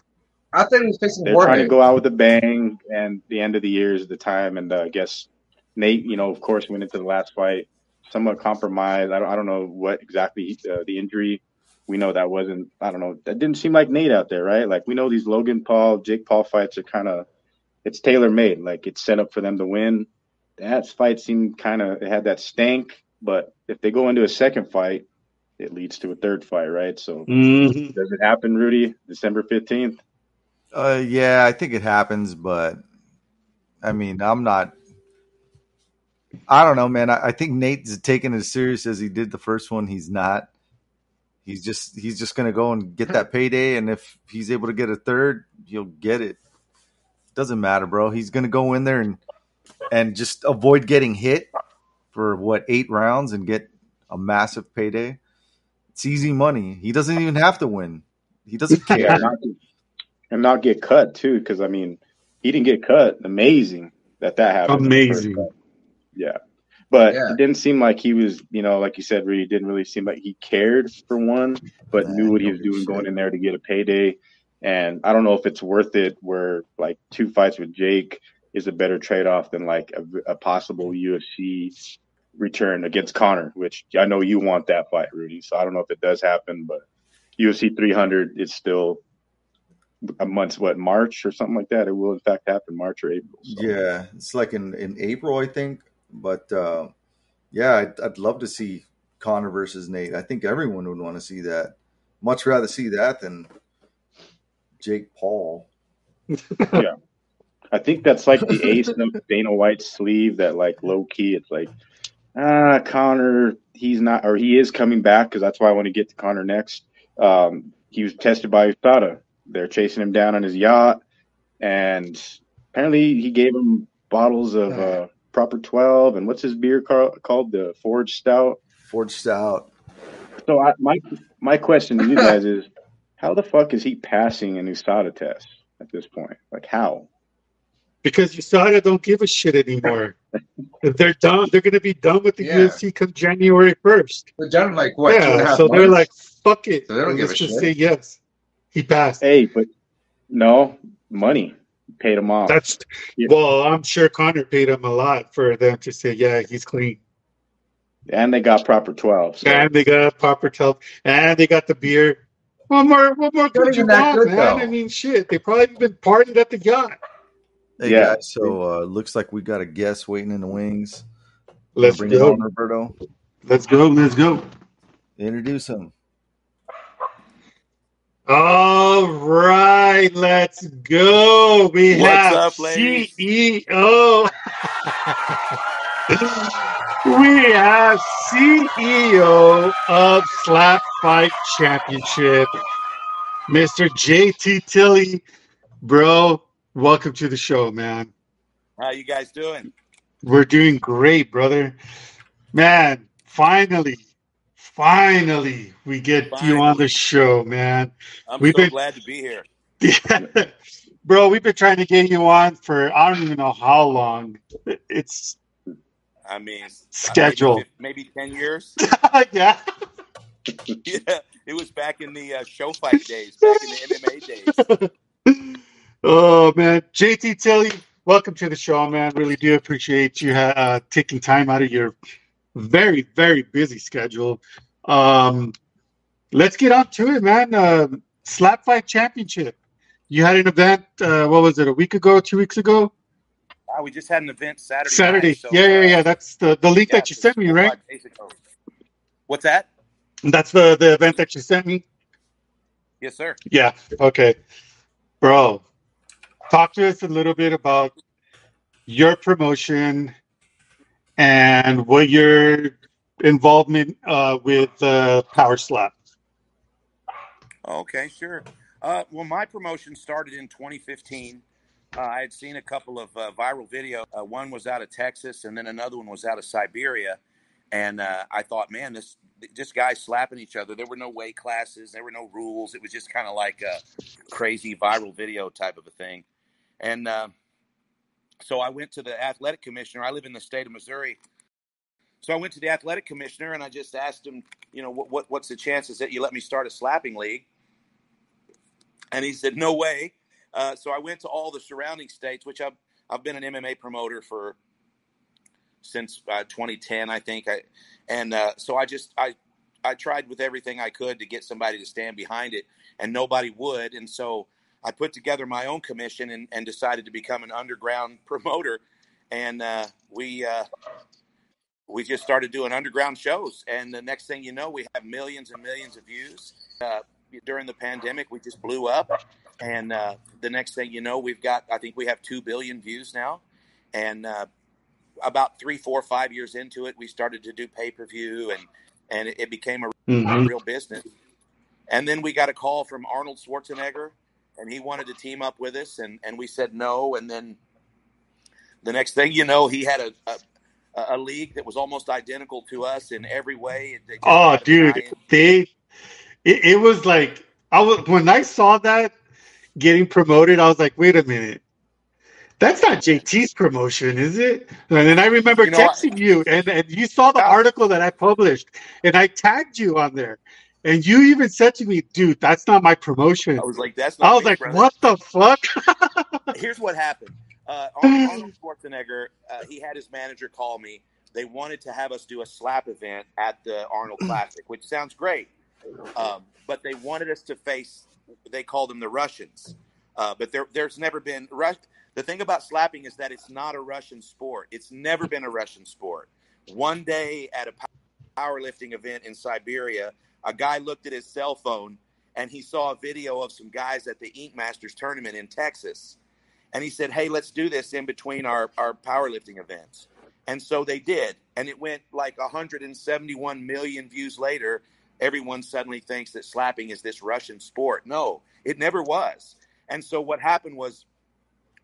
I thought he was facing They're trying to go out with a bang, and the end of the year is the time. And uh, I guess Nate, you know, of course, went into the last fight somewhat compromised. I don't, I don't know what exactly uh, the injury. We know that wasn't. I don't know. That didn't seem like Nate out there, right? Like we know these Logan Paul, Jake Paul fights are kind of. It's tailor made. Like it's set up for them to win. That fight seemed kind of. It had that stank. But if they go into a second fight, it leads to a third fight, right? So Mhm. does it happen, Rudy? December fifteenth. Uh, yeah, I think it happens, but I mean, I'm not. I don't know, man. I, I think Nate's taking it as serious as he did the first one. He's not. He's just he's just gonna go and get that payday, and if he's able to get a third, he'll get it. Doesn't matter, bro. He's gonna go in there and and just avoid getting hit for what eight rounds and get a massive payday. It's easy money. He doesn't even have to win. He doesn't care. Yeah, not, and not get cut too, because I mean, he didn't get cut. Amazing that that happened. in the first Amazing. Yeah, but Yeah. it didn't seem like he was, you know, like you said, really didn't really seem like he cared for one, but Nah, knew what he was doing going in there to get a payday. And I don't know if it's worth it. Where like two fights with Jake is a better trade off than like a, a possible UFC return against Conor, which I know you want that fight, Rudy. So I don't know if it does happen, but UFC 300 is still a month's what March or something like that. It will in fact happen March or April. So. Yeah, it's like in, in April, I think. But uh, yeah, I'd, I'd love to see Conor versus Nate. I think everyone would want to see that. Much rather see that than Jake Paul. Yeah, I think that's like the ace of Dana White's sleeve that like low key it's like ah Conor he's not or he is coming back because that's why I want to get to Conor next. Um, he was tested by USADA. They're chasing him down on his yacht, and apparently he gave him bottles of uh, Proper Twelve and what's his beer car- called the Forge Stout. Forged Stout. So I, my my question to you guys is, how the fuck is he passing an USADA test at this point? Like how? Because USADA don't give a shit anymore. they're done. They're going to be done with the Yeah. UFC come January first. They're done like what? two and a yeah, half so they're like, fuck it. So they don't give Let's a just shit. say yes. He passed. Hey, but no money paid him off. That's Yeah. well, I'm sure Conor paid him a lot for them to say, yeah, he's clean. and they got proper twelve. So And they got proper help, and they got the beer. What more? What more could you want, good, man? though. I mean, shit. They probably been partying at the yacht. Hey Yeah. guys, so uh, looks like we got a guest waiting in the wings. Let's Bring it go. on, Roberto. Let's go. Let's go. Introduce him. All right, let's go. We What's have up, ladies? CEO. we have CEO of Slap Fight Championship, Mr. JT Tilly. Bro, welcome to the show, man. How you guys doing? We're doing great, brother. Man, finally, finally, we get you on the show, man. I'm We've so been- glad to be here. Yeah. Bro, we've been trying to get you on for I don't even know how long. It's I mean, scheduled. maybe, maybe ten years. yeah. yeah, it was back in the uh, show fight days, back in the MMA days. Oh man, JT Tilly, welcome to the show, man. Really do appreciate you uh, taking time out of your very very busy schedule. Um, let's get on to it, man. Uh, Slap Fight Championship. You had an event. Uh, what was it? A week ago? Two weeks ago? Wow, we just had an event Saturday. Saturday. night, so, yeah, yeah, uh, yeah. That's the the link yeah, that you sent me, right? five days ago. What's that? That's the the event that you sent me. Yes, sir. Yeah. Okay. Bro, talk to us a little bit about your promotion and what your involvement uh, with uh, Power Slap. Okay, sure. Uh, well, my promotion started in 2015. Uh, I had seen a couple of uh, viral videos. Uh, one was out of Texas, and then another one was out of Siberia. And uh, I thought, man, this just guys slapping each other. There were no weight classes, there were no rules. It was just kind of like a crazy viral video type of a thing. And uh, so I went to the athletic commissioner. I live in the state of Missouri. So I went to the athletic commissioner and I just asked him, you know, what, what what's the chances that you let me start a slapping league? And he said, no way. Uh, so I went to all the surrounding states, which I've I've been an MMA promoter for since uh, 2010, I think. I and uh, so I just I I tried with everything I could to get somebody to stand behind it, and nobody would. And so I put together my own commission and, and decided to become an underground promoter. And uh, we uh, we just started doing underground shows, and the next thing you know, we have millions and millions of views. Uh, during the pandemic, we just blew up, and uh, the next thing you know, we've got I think we have two billion views now, and uh, about three, four, five years into it, we started to do pay per view, and and it, it became a Mhm. real business. And then we got a call from Arnold Schwarzenegger, and he wanted to team up with us, and, and we said no. And then the next thing you know, he had a, a, a league that was almost identical to us in every way. Oh, dude, they it, it was like I was when I saw that getting promoted, I was like, wait a minute. That's not JT's promotion, is it? And then I remember You know, I- texting you, and, and you saw the Yeah. article that I published, and I tagged you on there. And you even said to me, dude, that's not my promotion. I was like, that's not I was like, brother. what the fuck? here's what happened. Uh, Arnold, Arnold Schwarzenegger, uh, he had his manager call me. They wanted to have us do a slap event at the Arnold Classic, which sounds great. Um, but they wanted us to face, they called them the Russians. Uh, but there, there's never been, Rus- the thing about slapping is that it's not a Russian sport. It's never been a Russian sport. One day at a powerlifting event in Siberia, a guy looked at his cell phone and he saw a video of some guys at the Ink Masters tournament in Texas and he said, "Hey, let's do this in between our our powerlifting events." And so they did, and it went like 171 million views later. Everyone suddenly thinks that slapping is this Russian sport. No, it never was. And so what happened was,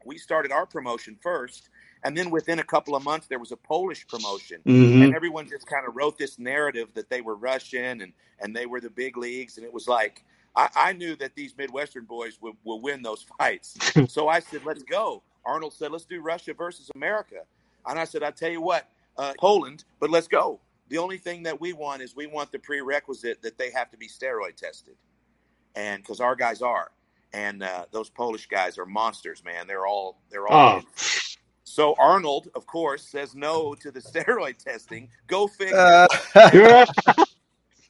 we started our promotion first, and then within a couple of months there was a Polish promotion, Mhm. and everyone just kind of wrote this narrative that they were Russian and and they were the big leagues, and it was like. I, I knew that these Midwestern boys would, will win those fights. So I said, let's go. Arnold said, let's do Russia versus America. And I said, I tell you what, uh, Poland, but let's go. The only thing that we want is we want the prerequisite that they have to be steroid tested. And because our guys are. And uh, those Polish guys are monsters, man. They're all, they're all. Oh, So Arnold, of course, says no to the steroid testing. Go figure. Uh,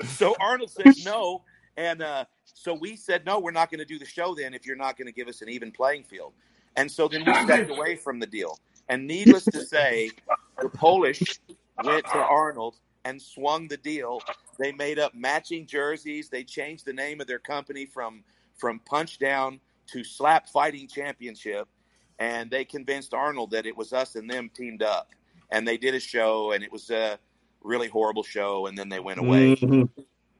so Arnold says no, and uh, so we said no, we're not going to do the show then if you're not going to give us an even playing field. And so then we stepped away from the deal. And needless to say, the Polish went to Arnold and swung the deal. They made up matching jerseys. They changed the name of their company from from Punch Down to Slap Fighting Championship, and they convinced Arnold that it was us and them teamed up. And they did a show, and it was a really horrible show. And then they went away. Mhm.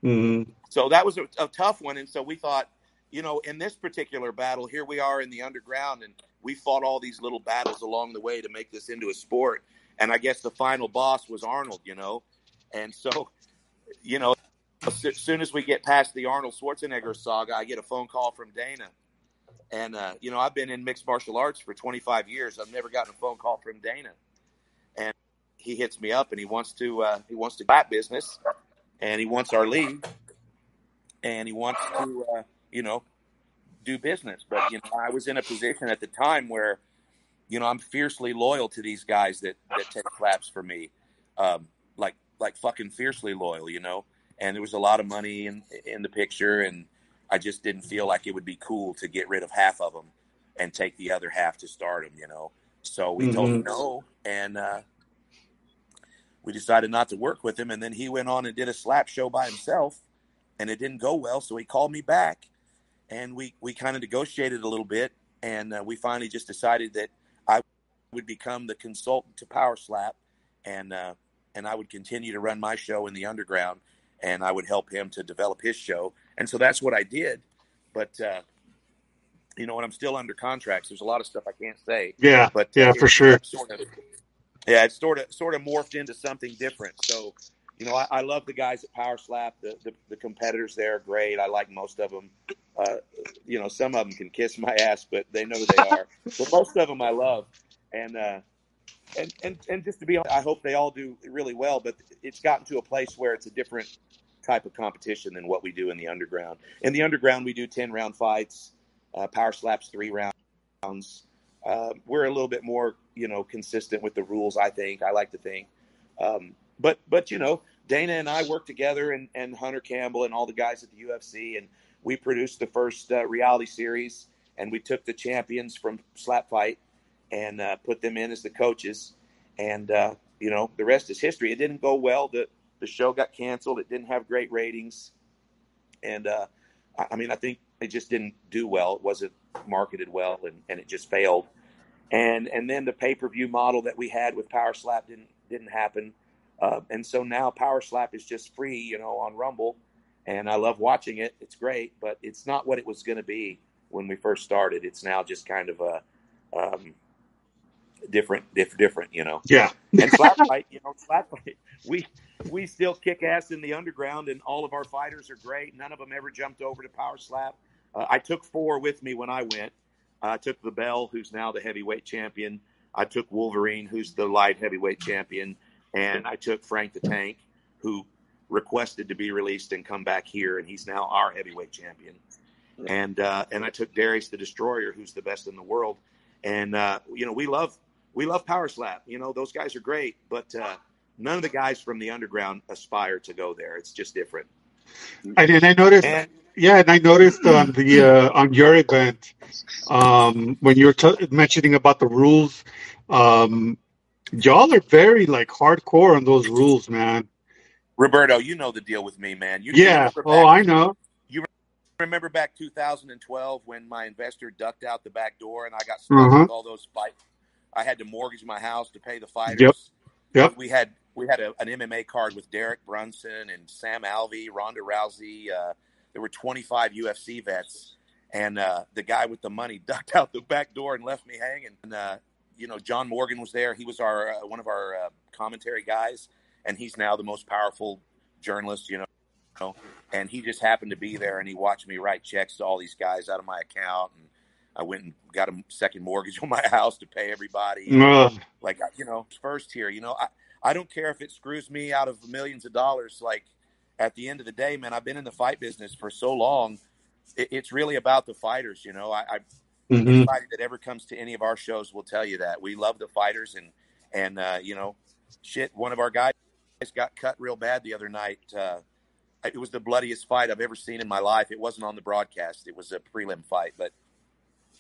Mhm. So that was a, a tough one. And so we thought, you know, in this particular battle, here we are in the underground, and we fought all these little battles along the way to make this into a sport. And I guess the final boss was Arnold, you know. And so, you know, as soon as we get past the Arnold Schwarzenegger saga, I get a phone call from Dana. And, uh, you know, I've been in mixed martial arts for 25 years. I've never gotten a phone call from Dana. And he hits me up and he wants to, uh, he wants to bat business and he wants our league and he wants to, uh, you know, do business. But you know, I was in a position at the time where, you know, I'm fiercely loyal to these guys that that take claps for me, um, like like fucking fiercely loyal, you know. And there was a lot of money in in the picture, and I just didn't feel like it would be cool to get rid of half of them and take the other half to stardom, you know. So we told him Mhm. no, and uh, we decided not to work with him. And then he went on and did a slap show by himself, and it didn't go well. So he called me back, and we we kind of negotiated a little bit, and uh, we finally just decided that I would become the consultant to Power Slap, and uh, and I would continue to run my show in the underground, and I would help him to develop his show, and so that's what I did. But uh, you know, and I'm still under contracts. There's a lot of stuff I can't say, Yeah. but Yeah, it- for sure. Sort of, yeah, it's sort of sort of morphed into something different. So, you know, I, I love the guys at Power Slap. The, the the competitors there are great. I like most of them. Uh, you know, some of them can kiss my ass, but they know who they are. but most of them I love, and uh, and and and just to be, honest, I hope they all do really well. But it's gotten to a place where it's a different type of competition than what we do in the underground. In the underground, we do ten round fights. Uh, Power Slaps three rounds. Uh, we're a little bit more, you know, consistent with the rules. I think. I like to think. Um, but but you know, Dana and I worked together, and and Hunter Campbell and all the guys at the UFC, and we produced the first uh, reality series, and we took the champions from Slap Fight and uh, put them in as the coaches, and uh, you know, the rest is history. It didn't go well. the The show got canceled. It didn't have great ratings, and uh, I I mean, I think it just didn't do well. It wasn't marketed well, and, and it just failed. And and then the pay per view model that we had with Power Slap didn't didn't happen. Uh, and so now Power Slap is just free, you know, on Rumble, and I love watching it. It's great, but it's not what it was going to be when we first started. It's now just kind of a um, different, diff, different, you know. Yeah. And slap fight, you know, slap fight. We we still kick ass in the underground, and all of our fighters are great. None of them ever jumped over to power slap. Uh, I took four with me when I went. I took the Bell, who's now the heavyweight champion. I took Wolverine, who's the light heavyweight champion, and I took Frank the Tank, who requested to be released and come back here, and he's now our heavyweight champion. And uh, and I took Darius the Destroyer, who's the best in the world. And uh, you know, we love we love Power Slap. You know, those guys are great, but uh, none of the guys from the underground aspire to go there. It's just different. I did. I noticed. And Yeah, and I noticed on the uh, on your event um, when you were t- mentioning about the rules, um, y'all are very like hardcore on those rules, man. Roberto, you know the deal with me, man. You Yeah. remember Oh, I know. You remember back 2012 when my investor ducked out the back door and I got stuck Uh-huh. with all those fights. I had to mortgage my house to pay the fighters. Yep. We had we had a, an MMA card with Derek Brunson and Sam Alvey, Ronda Rousey. Uh, there were 25 UFC vets, and uh, the guy with the money ducked out the back door and left me hanging. And uh, you know, John Morgan was there. He was our uh, one of our uh, commentary guys, and he's now the most powerful journalist. You know, and he just happened to be there and he watched me write checks to all these guys out of my account and I went and got a second mortgage on my house to pay everybody. Like you know, first here, you know, I, I don't care if it screws me out of millions of dollars. Like at the end of the day, man, I've been in the fight business for so long. It, it's really about the fighters, you know. I, I Mhm. anybody that ever comes to any of our shows will tell you that we love the fighters and and uh, you know, shit. One of our guys got cut real bad the other night. Uh, it was the bloodiest fight I've ever seen in my life. It wasn't on the broadcast; it was a prelim fight, but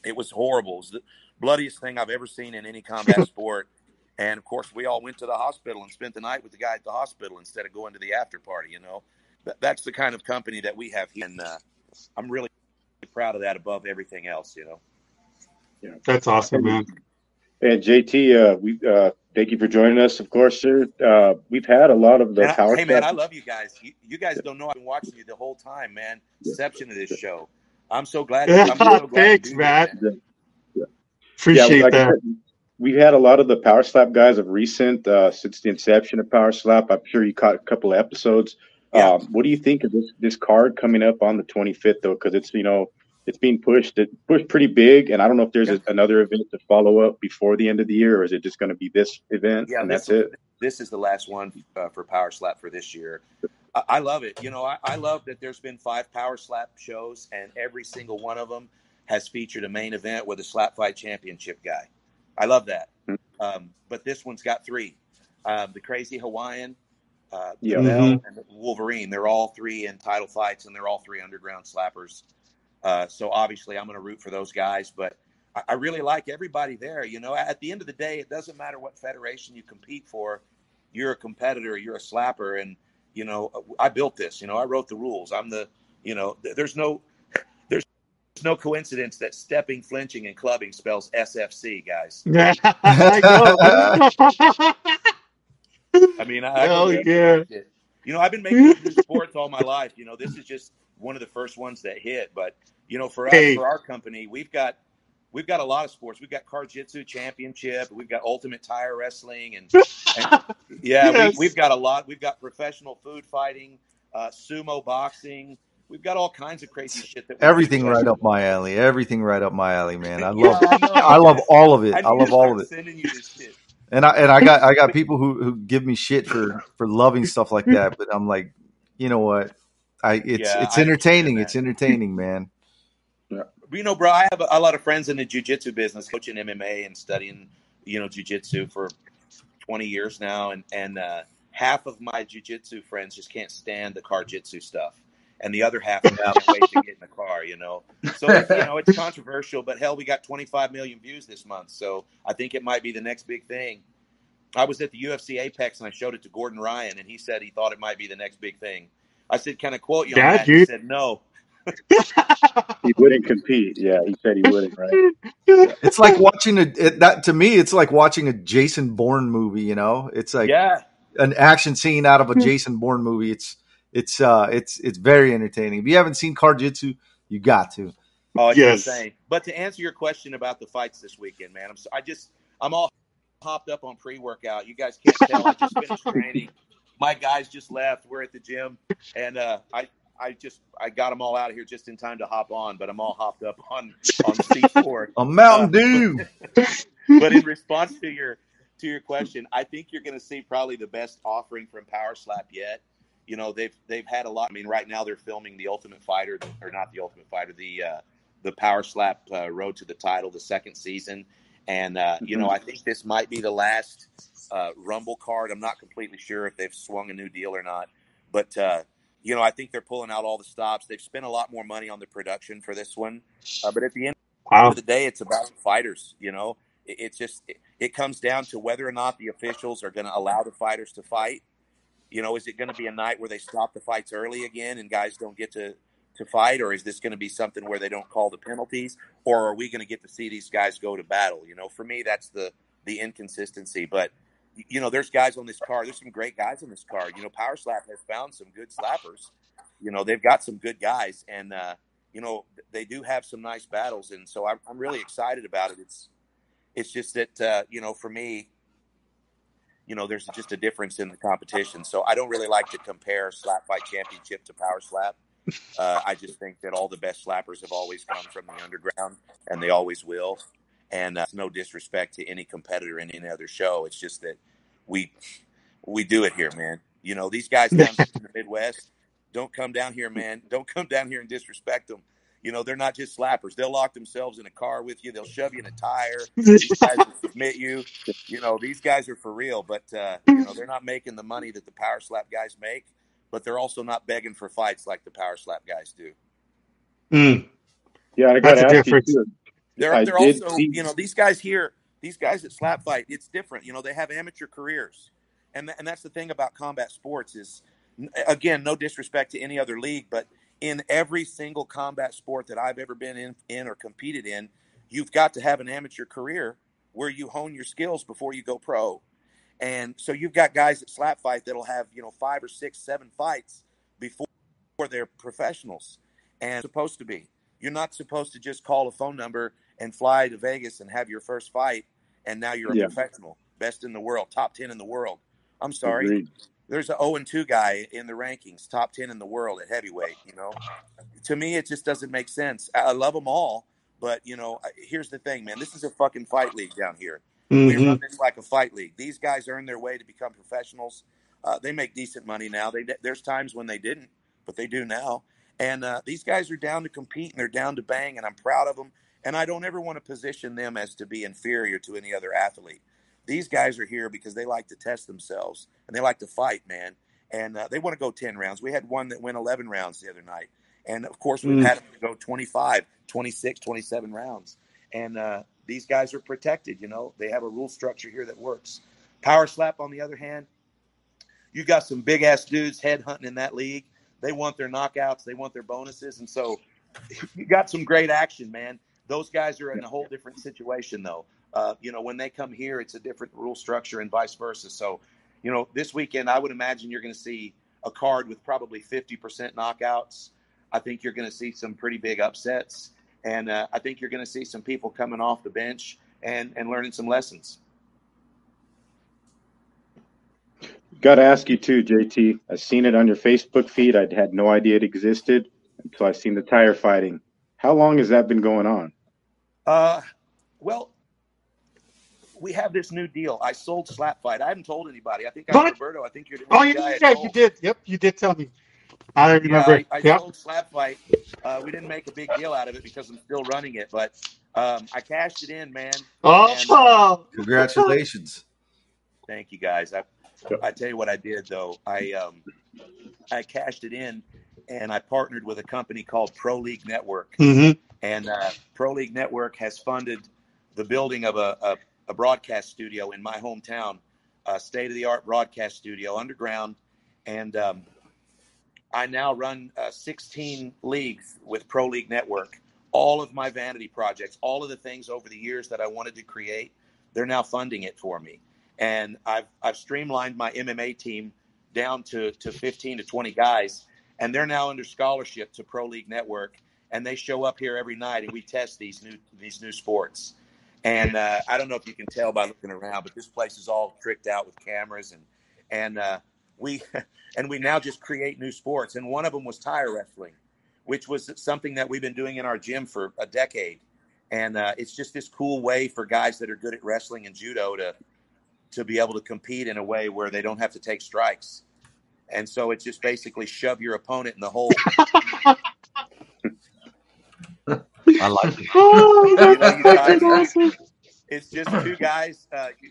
it was horrible. It was the bloodiest thing I've ever seen in any combat sport. And of course, we all went to the hospital and spent the night with the guy at the hospital instead of going to the after party. You know, that's the kind of company that we have here, and uh, I'm really proud of that above everything else. You know. That's awesome, man. And JT, uh, we uh, thank you for joining us. Of course, sir. Uh, we've had a lot of the I- power. hey man, I love you guys. You, you guys don't know I've been watching you the whole time, man. Inception of this show. I'm so glad. I'm so glad Thanks, to do Matt. this, Appreciate like that. said, we've had a lot of the Power Slap guys of recent uh, since the inception of Power Slap. I'm sure you caught a couple of episodes. Yeah. Um, what do you think of this this card coming up on the 25th though? Because it's you know it's being pushed it pushed pretty big, and I don't know if there's a, another event to follow up before the end of the year, or is it just going to be this event Yeah, and this, that's it? this is the last one uh, for Power Slap for this year. I, I love it. You know, I, I love that there's been five Power Slap shows, and every single one of them has featured a main event with a slap fight championship guy. I love that. Hmm. Um, but this one's got three: um, the Crazy Hawaiian, uh, Yeah. the Bell, Mhm. and Wolverine. They're all three in title fights, and they're all three underground slappers. Uh, so obviously, I'm going to root for those guys, but I, I really like everybody there. You know, at the end of the day, it doesn't matter what federation you compete for. You're a competitor. You're a slapper, and you know, I built this. You know, I wrote the rules. I'm the. You know, th- there's no. There's no coincidence that stepping, flinching, and clubbing spells SFC, guys. I. I mean, I, I Hell believe yeah. it. You know, I've been making sports all my life. You know, this is just one of the first ones that hit. But you know, for us, Hey. for our company, we've got we've got a lot of sports. We've got Car Jitsu Championship. We've got Ultimate Tire Wrestling, and, and yeah, Yes. we, we've got a lot. We've got professional food fighting, uh, sumo boxing. We've got all kinds of crazy shit that Everything right up my alley. Everything right up my alley, man. I Yeah, love, I. I love all of it. I, I love all of it. Sending you this shit. And I and I got I got people who who give me shit for for loving stuff like that, but I'm like, you know what? I it's Yeah, it's entertaining. It's entertaining, man. you know, bro, I have a, a lot of friends in the jujitsu business, coaching MMA and studying, you know, jujitsu for 20 years now. And, and, uh, half of my jujitsu friends just can't stand the car jitsu stuff. And the other half can't wait to get in the car, you know? So, it's, you know, it's controversial, but hell, we got 25 million views this month. So I think it might be the next big thing. I was at the UFC Apex and I showed it to Gordon Ryan and he said he thought it might be the next big thing. I said, can I quote you on Yeah, that? He dude. said, no. He wouldn't compete. Yeah, he said he wouldn't. Right. It's like watching a it, that to me. It's like watching a Jason Bourne movie. You know, it's like yeah. an action scene out of a Jason Bourne movie. It's it's uh, it's it's very entertaining. If you haven't seen Car-Jitsu, you got to. Oh, it's Yes. insane. But to answer your question about the fights this weekend, man, I'm so, I just I'm all hopped up on pre-workout. You guys can't tell. I just finished training. My guys just left. We're at the gym, and uh, I I just I got them all out of here just in time to hop on. But I'm all hopped up on on C4. A Mountain Dew. but in response to your to your question, I think you're going to see probably the best offering from Power Slap yet. You know, they've they've had a lot. I mean, right now they're filming the Ultimate Fighter, or not the Ultimate Fighter, the uh, the Power Slap uh, Road to the Title, the second season. And uh, you know, I think this might be the last uh, Rumble card. I'm not completely sure if they've swung a new deal or not, but uh, you know, I think they're pulling out all the stops. They've spent a lot more money on the production for this one, uh, but at the end Wow. of the day, it's about fighters. You know, it, it's just it, it comes down to whether or not the officials are going to allow the fighters to fight. You know, is it going to be a night where they stop the fights early again and guys don't get to to fight, or is this going to be something where they don't call the penalties, or are we going to get to see these guys go to battle? You know, for me, that's the the inconsistency. But you know, there's guys on this card. There's some great guys on this card. You know, Power Slap has found some good slappers. You know, they've got some good guys, and uh, you know they do have some nice battles, and so I'm, I'm really excited about it. It's it's just that uh, you know, for me, you know, there's just a difference in the competition. So I don't really like to compare Slap Fight Championship to Power Slap. Uh, I just think that all the best slappers have always come from the underground, and they always will. And uh, no disrespect to any competitor in any other show. It's just that we we do it here, man. You know, these guys down in the Midwest don't come down here, man. Don't come down here and disrespect them. You know, they're not just slappers. They'll lock themselves in a car with you. They'll shove you in a tire. These guys will submit you. You know, these guys are for real, but uh, you know they're not making the money that the power slap guys make. But they're also not begging for fights like the power slap guys do. Mm. Yeah, I got That's to a ask you difference. too. They're they're also see- you know these guys here, these guys at Slap Fight, it's different. You know, they have amateur careers, and th- and that's the thing about combat sports is, again, no disrespect to any other league, but in every single combat sport that I've ever been in, in or competed in, you've got to have an amateur career where you hone your skills before you go pro. And so you've got guys at Slap Fight that'll have you know five or six, seven fights before they're professionals, and supposed to be. You're not supposed to just call a phone number and fly to Vegas and have your first fight, and now you're a Yeah. professional, best in the world, top ten in the world. I'm sorry, Agreed. there's an 0 and 2 guy in the rankings, top 10 in the world at heavyweight. You know, to me, it just doesn't make sense. I love them all, but you know, here's the thing, man. This is a fucking fight league down here. We Mhm. run this like a fight league. These guys earn their way to become professionals. Uh, they make decent money now. They there's times when they didn't, but they do now. And uh, these guys are down to compete and they're down to bang, and I'm proud of them. And I don't ever want to position them as to be inferior to any other athlete. These guys are here because they like to test themselves and they like to fight, man. And uh, they want to go 10 rounds. We had one that went 11 rounds the other night. And of course, we've Mm. had them go 25, 26, 27 rounds. And uh, these guys are protected, you know, they have a rule structure here that works. Power slap, on the other hand, you got some big ass dudes head hunting in that league. They want their knockouts, they want their bonuses. And so you got some great action, man. Those guys are in a whole different situation, though. Uh, you know, when they come here, it's a different rule structure and vice versa. So, you know, this weekend, I would imagine you're going to see a card with probably 50% knockouts. I think you're going to see some pretty big upsets. And uh, I think you're going to see some people coming off the bench and, and learning some lessons. Got to ask you too, JT. I seen it on your Facebook feed. I had no idea it existed until I seen the tire fighting. How long has that been going on? Uh, well, we have this new deal. I sold Slap Fight. I haven't told anybody. I think I'm Roberto. I think you're the Oh, you, yeah, guy I yeah, you did. Yep, you did tell me. I Yeah, remember. I, I yeah. sold Slap Fight. Uh, we didn't make a big deal out of it because I'm still running it, but um, I cashed it in, man. And Oh, Congratulations. thank you guys. I I tell you what I did though. I um, I cashed it in, and I partnered with a company called Pro League Network. hmm and uh, Pro League Network has funded the building of a, a, a broadcast studio in my hometown, a state of the art broadcast studio underground. And um, I now run uh, 16 leagues with Pro League Network. All of my vanity projects, all of the things over the years that I wanted to create, they're now funding it for me. And I've, I've streamlined my MMA team down to to 15 to 20 guys, and they're now under scholarship to Pro League Network, and they show up here every night, and we test these new these new sports. And uh, I don't know if you can tell by looking around, but this place is all tricked out with cameras and and uh, we and we now just create new sports. And one of them was tire wrestling, which was something that we've been doing in our gym for a decade. And uh, it's just this cool way for guys that are good at wrestling and judo to to be able to compete in a way where they don't have to take strikes. And so it's just basically shove your opponent in the hole. I like it. Oh, You know, that's guys- awesome. it's just two guys, uh, you,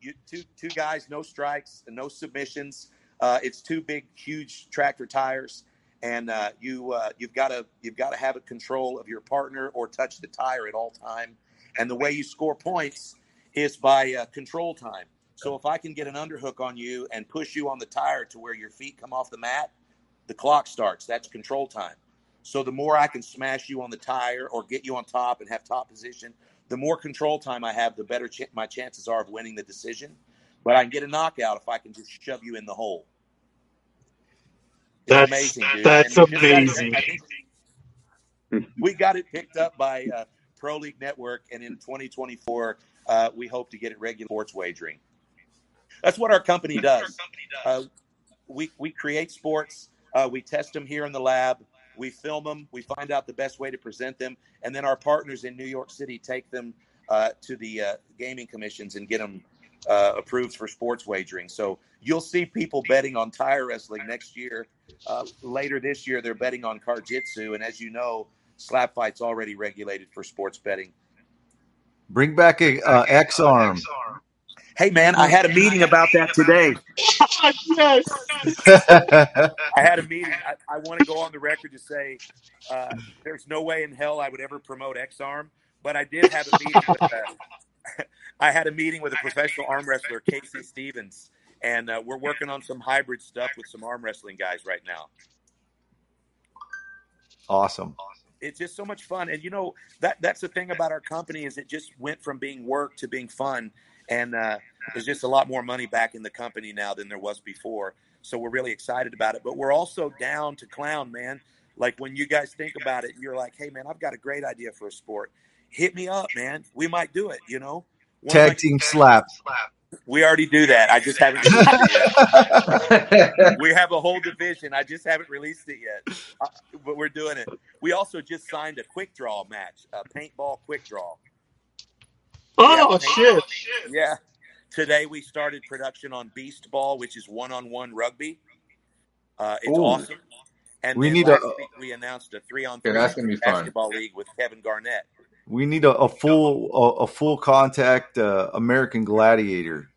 you two two guys, no strikes, and no submissions. Uh, it's two big, huge tractor tires, and uh, you uh, you've got to you've got to have a control of your partner or touch the tire at all time. And the way you score points is by uh, control time. So if I can get an underhook on you and push you on the tire to where your feet come off the mat, the clock starts. That's control time. So the more I can smash you on the tire or get you on top and have top position, the more control time I have, the better ch- my chances are of winning the decision. But I can get a knockout if I can just shove you in the hole. It's That's- amazing, dude. that's And we got it- amazing. We got it picked up by uh, Pro League Network, and in 2024, uh, we hope to get it regular sports wagering. That's what our company does. Uh, we we create sports. Uh, we test them here in the lab. We film them. We find out the best way to present them, and then our partners in New York City take them uh, to the uh, gaming commissions and get them uh, approved for sports wagering. So you'll see people betting on tire wrestling next year. Uh, later this year, they're betting on Car Jitsu, and as you know, slap fight's already regulated for sports betting. Bring back a uh, X arm. Hey man, I had a meeting about that today. yes. I had a meeting. I, I want to go on the record to say uh, there's no way in hell I would ever promote X Arm, but I did have a meeting with. Uh, I had a meeting with a professional arm wrestler, Casey Stevens, and uh, we're working on some hybrid stuff with some arm wrestling guys right now. awesome. It's just so much fun, and you know that that's the thing about our company is it just went from being work to being fun, and uh, there's just a lot more money back in the company now than there was before. So we're really excited about it, but we're also down to clown, man. Like when you guys think about it, you're like, "Hey, man, I've got a great idea for a sport. Hit me up, man. We might do it." You know, One Tag team slap. We already do that. I just haven't. released it yet. we have a whole division. I just haven't released it yet, uh, but we're doing it. We also just signed a quick draw match, a paintball quick draw. Oh Yeah. shit. Yeah. Today we started production on Beast Ball, which is one-on-one rugby. Uh, it's Ooh. awesome. And We then need a- week we announced a three-on-three Yeah, that's gonna be fun. basketball league with Kevin Garnett. We need a, a full a, a full contact uh, American Gladiator.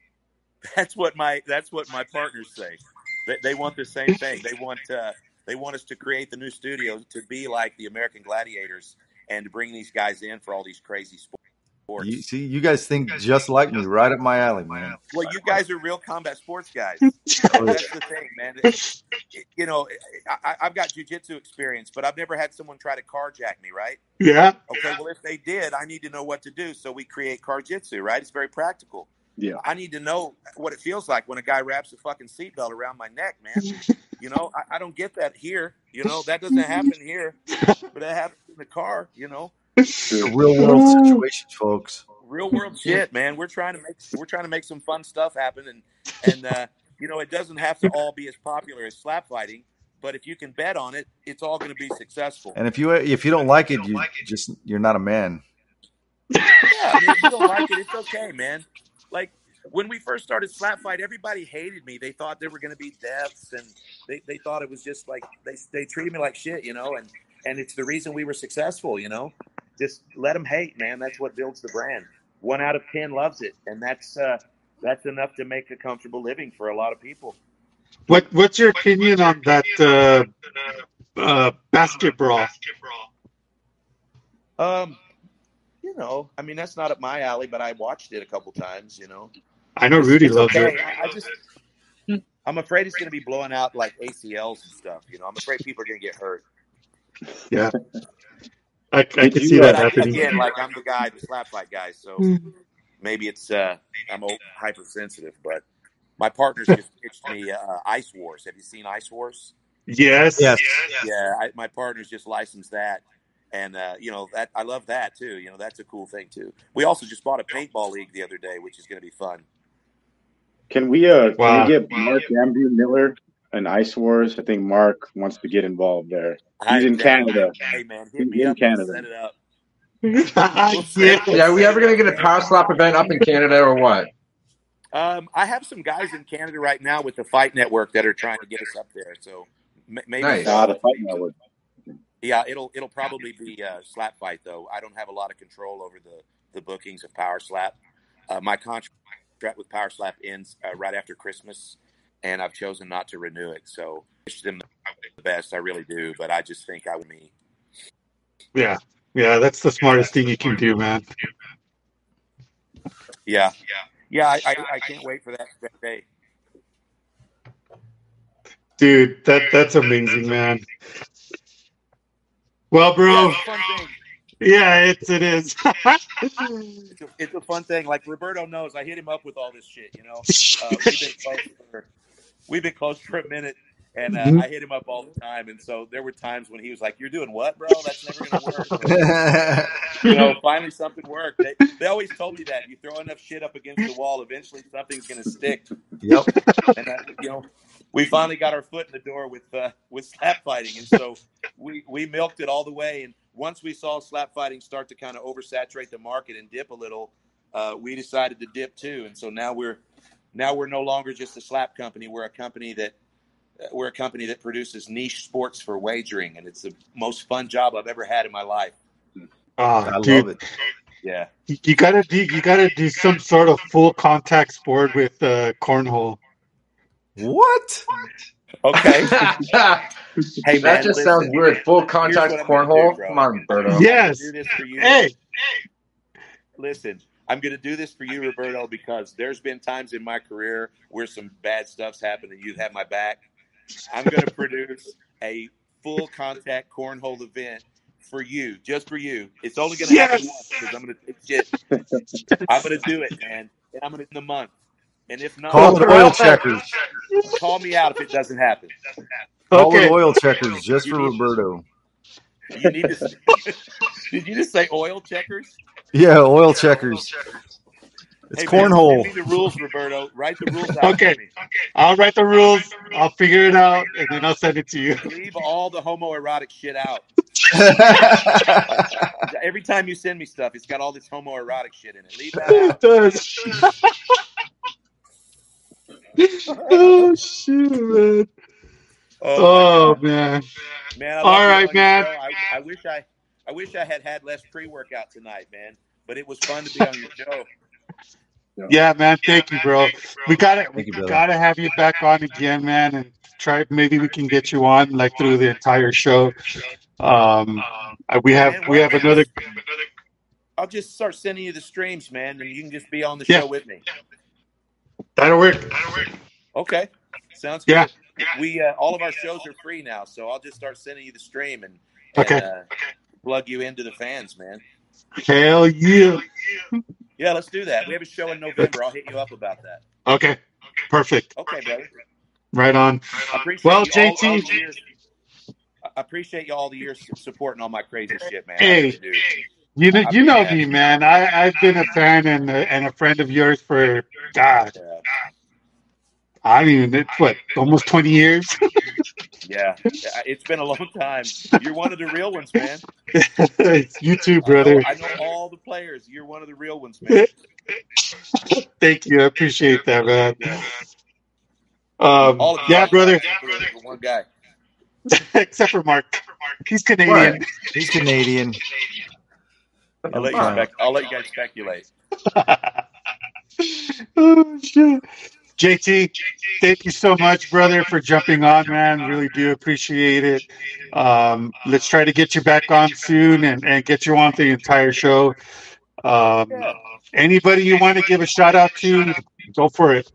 That's what my that's what my partners say. They, they want the same thing. They want uh, they want us to create the new studio to be like the American Gladiators and to bring these guys in for all these crazy sports. You see, you guys think just like me, right up my alley, man. Well, you guys are real combat sports guys. That's the thing, man. It- you know, I, I've got jujitsu experience, but I've never had someone try to carjack me, right? Yeah. Okay, well, if they did, I need to know what to do. So we create carjitsu, right? It's very practical. Yeah. I need to know what it feels like when a guy wraps a fucking seatbelt around my neck, man. You know, I, I don't get that here. You know, that doesn't happen here, but it happens in the car. You know, The real world situations, folks. real world shit, man. We're trying to make we're trying to make some fun stuff happen, and and uh, you know, it doesn't have to all be as popular as slap fighting, but if you can bet on it, it's all going to be successful. And if you if you don't like it, you just you're not a man. Yeah, I mean, if you don't like it, it's okay, man. Like when we first started slap fight, everybody hated me. They thought there were going to be deaths, and they, they thought it was just like they they treated me like shit, you know. And and it's the reason we were successful, you know. Just let them hate, man. That's what builds the brand. One out of ten loves it, and that's uh, that's enough to make a comfortable living for a lot of people. What What's your opinion on that uh, uh, basketball? Um, you know, I mean, that's not up my alley, but I watched it a couple times, you know. I know Rudy It's loves okay. it. I, I just, I'm afraid it's going to be blowing out like ACLs and stuff. You know, I'm afraid people are going to get hurt. Yeah. I, I can see that But happening. again, like I'm the guy, the slap fight guy, so maybe it's uh, I'm o- hypersensitive, but my partner's just pitched me uh, Ice Wars. Have you seen Ice Wars? Yes. Yes. Yeah, I, my partner's just licensed that, and uh, you know that I love that too. You know that's a cool thing too. We also just bought a paintball league the other day, which is going to be fun. Can we uh Wow. can we get Mark Andrew Miller and Ice Wars? I think Mark wants to get involved there. He's in Canada. Hey man, hit He's in Canada. set it up. yeah. Yeah, are we ever gonna get a power slap event up in Canada or what? Um, I have some guys in Canada right now with the Fight Network that are trying to get us up there. So m- maybe, Nice. Ah, the fight network. yeah, it'll it'll probably be uh, Slap Fight though. I don't have a lot of control over the the bookings of Power Slap. Uh, my contract with Power Slap ends uh, right after Christmas, and I've chosen not to renew it. So wish them the best. I really do, but I just think I would me. Yeah. Yeah, that's the smartest thing you can do, man. Yeah, yeah. I, I, I can't wait for that, that day. Dude, that that's amazing, man. Well, bro, it's a fun thing. yeah, it's it is. It's a, it's a fun thing. Like Roberto knows, I hit him up with all this shit. You know, uh, we've been close for we've been close for a minute, and uh, Mhm. I hit him up all the time. And so there were times when he was like, "You're doing what, bro? That's never gonna work." You know, finally something worked. They, they always told me that you throw enough shit up against the wall, eventually something's gonna stick. yep. And uh, you know, we finally got our foot in the door with uh, with slap fighting, and so we we milked it all the way. And once we saw slap fighting start to kind of oversaturate the market and dip a little, uh, we decided to dip too. And so now we're now we're no longer just a slap company. We're a company that uh, we're a company that produces niche sports for wagering, and it's the most fun job I've ever had in my life. I Oh, dude, love it. Yeah. you you gotta do you gotta do some sort of full contact sport with uh, cornhole. What? Okay. Hey man, that just sounds listen, weird. Full contact what I'm gonna cornhole. do. Come on, Berto. I'm Yes. gonna do this for you. Hey, Listen, I'm going to do this for you, Roberto, because there's been times in my career where some bad stuff's happened and you've had my back. I'm going to produce a full contact cornhole event for you, just for you. It's only going to happen once because I'm going to take shit. I'm going to do it, man, and I'm going to in the month. And if not, Call it oil checkers. call me out if it doesn't happen. Call okay. it oil checkers just You for need- Roberto. You need to. Did you just say oil checkers? Yeah, oil checkers. It's Hey, cornhole. Give me the rules, Roberto. Write the rules out Okay. for me. I'll write the rules. I'll figure it out, and then I'll send it to you. Leave all the homoerotic shit out. Every time you send me stuff, it's got all this homoerotic shit in it. Leave that it out. does. oh shoot, man. Oh, Oh man. man, I love all you right, on your man. I, I wish I, I wish I had had less pre-workout tonight, man. But it was fun to be on your show. Yeah, man. Thank you, bro. We gotta we Thank you, brother. gotta have you back on again, man, and try. Maybe we can get you on like through the entire show. Um, we have we have another. I'll just start sending you the streams, man, and you can just be on the Yeah. show with me. That'll work. That'll work. Okay, sounds Yeah. good. We uh, all of our shows are free now, so I'll just start sending you the stream and, and Okay. uh, plug you into the fans, man. Hell yeah. Yeah, let's do that. We have a show in November. I'll hit you up about that. Okay. Perfect. Okay, brother. Right on. Well, you all, all JT. years. I appreciate you all the years supporting all my crazy shit, man. Hey. really. You know, you know me, man. I I've been a fan and a, and a friend of yours for God. Yeah, I don't even. It's what almost twenty years. yeah. Yeah, It's been a long time. You're one of the real ones, man. you too, I know, brother. I know all the players. You're one of the real ones, man. Thank you. I appreciate that, man. Yeah. Um, All of yeah, you brother. except for- for one guy. Except for Mark, he's Canadian. He's Canadian. I'll let you. Spec- I'll let you guys speculate. oh shit. JT, thank you so much, brother, for jumping on, man. Really do appreciate it. Um, let's try to get you back on soon and, and get you on the entire show. Um, anybody you want to give a shout out to, go for it.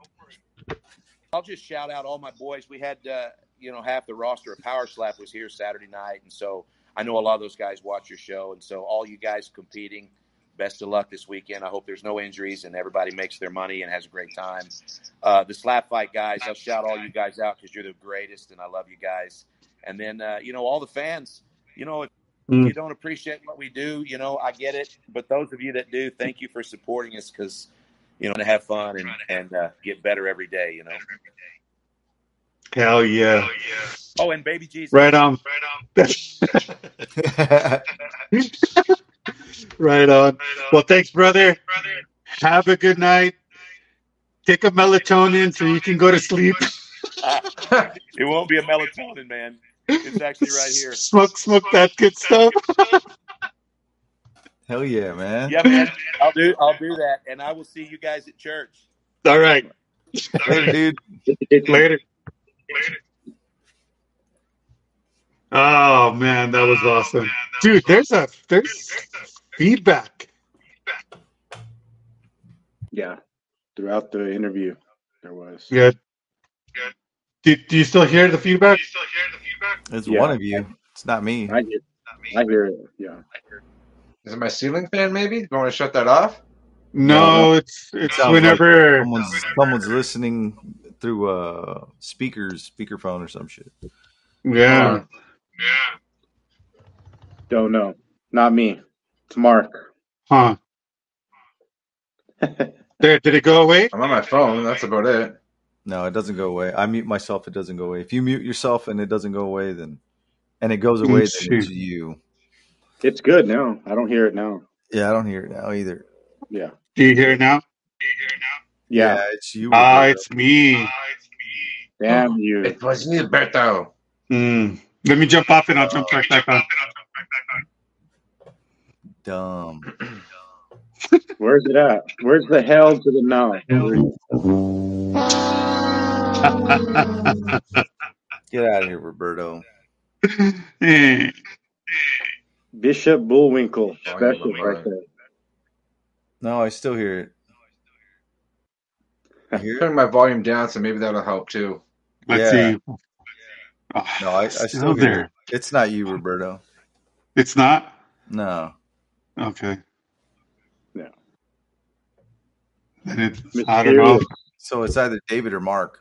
I'll just shout out all my boys. We had, uh, you know, half the roster of Power Slap was here Saturday night, and so I know a lot of those guys watch your show, and so all you guys competing, best of luck this weekend. I hope there's no injuries and everybody makes their money and has a great time. Uh, the slap fight guys, I'll shout all you guys out because you're the greatest and I love you guys. And then, uh, you know, all the fans, you know, if Mm. you don't appreciate what we do, you know, I get it. But those of you that do, thank you for supporting us because, you know, to have fun and, and uh, get better every day, you know. Hell yeah. Oh, and baby Jesus. Right on. right on. Well, thanks, brother. Have a good night. Take a melatonin so you can go to sleep. it won't be a melatonin, man. It's actually right here. Smoke, smoke that good stuff. Hell yeah, man. Yeah, man. I'll do. I'll do that, and I will see you guys at church. All right. Later, dude. Later. Oh man, that was awesome, dude. There's a there's feedback. Yeah, throughout the interview, there was. Yeah. Do, do you still hear the feedback? It's Yeah. one of you. It's not me. I hear, I hear it. Yeah. Is it my ceiling fan? Maybe. Do you want to shut that off? No, it's it's Sounds like whenever. someone's, someone's listening through uh speakers, speakerphone or some shit. Yeah. Don't know. Not me. It's Mark. Huh. There. Did it go away? I'm on my phone. That's about it. No, it doesn't go away. I mute myself, it doesn't go away. If you mute yourself and it doesn't go away, then and it goes away, then it's you. It's good now. I don't hear it now. Yeah, I don't hear it now either. Yeah. Do you hear it now? Yeah. yeah it's you. Ah, Roberto. it's me. Damn you. It was me, Berto. Hmm. Let me jump off and I'll jump right back on. dumb. Where's it at? Where's the hell to the no? Get out of here, Roberto. Bishop Bullwinkle. Oh, Special right there. No, I still hear it. I hear it? Turn my volume down, so maybe that'll help too. Let's Yeah. see. Oh, No, I, I still still hear there. it. It's not you, Roberto. It's not. No. Okay. No. Then it's, I don't know. So it's either David or Mark.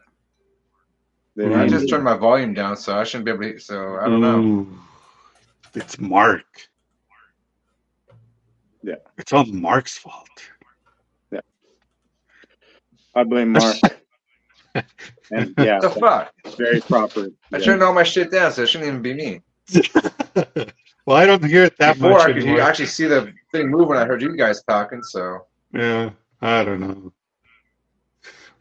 They. I just turned my volume down, so I shouldn't be able to. So I don't know. Ooh. It's Mark. Yeah. It's all Mark's fault. Yeah. I blame Mark. and yeah, the fuck? that's very proper. I Yeah. turned all my shit down, so it shouldn't even be me. well, I don't hear it that Before much I could anymore. hear- actually see the thing move when I heard you guys talking. So Yeah, I don't know.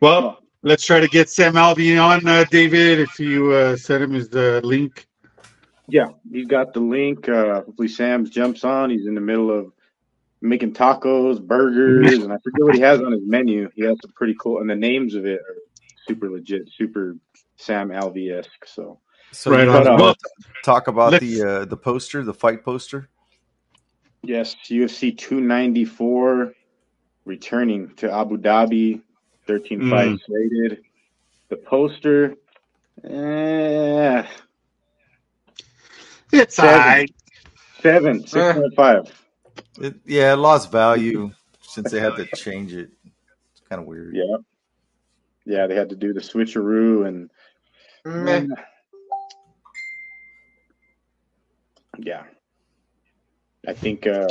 Well, let's try to get Sam Alvey on, uh, David. If you uh, send him his uh, link. Yeah, he's got the link. Uh, hopefully, Sam jumps on. He's in the middle of making tacos, burgers, and I forget what he has on his menu. He has some pretty cool, and the names of it are super legit, super Sam Alvey esque. So So Right you on. wanna Well, talk about the uh, the poster, the fight poster. yes, UFC 294 returning to Abu Dhabi, 13 Mm. fights rated. The poster, eh, It's all Seven. right. seven, six point five. It, yeah, it lost value since they had to change it. It's kind of weird. Yeah. Yeah, they had to do the switcheroo and meh. yeah. I think uh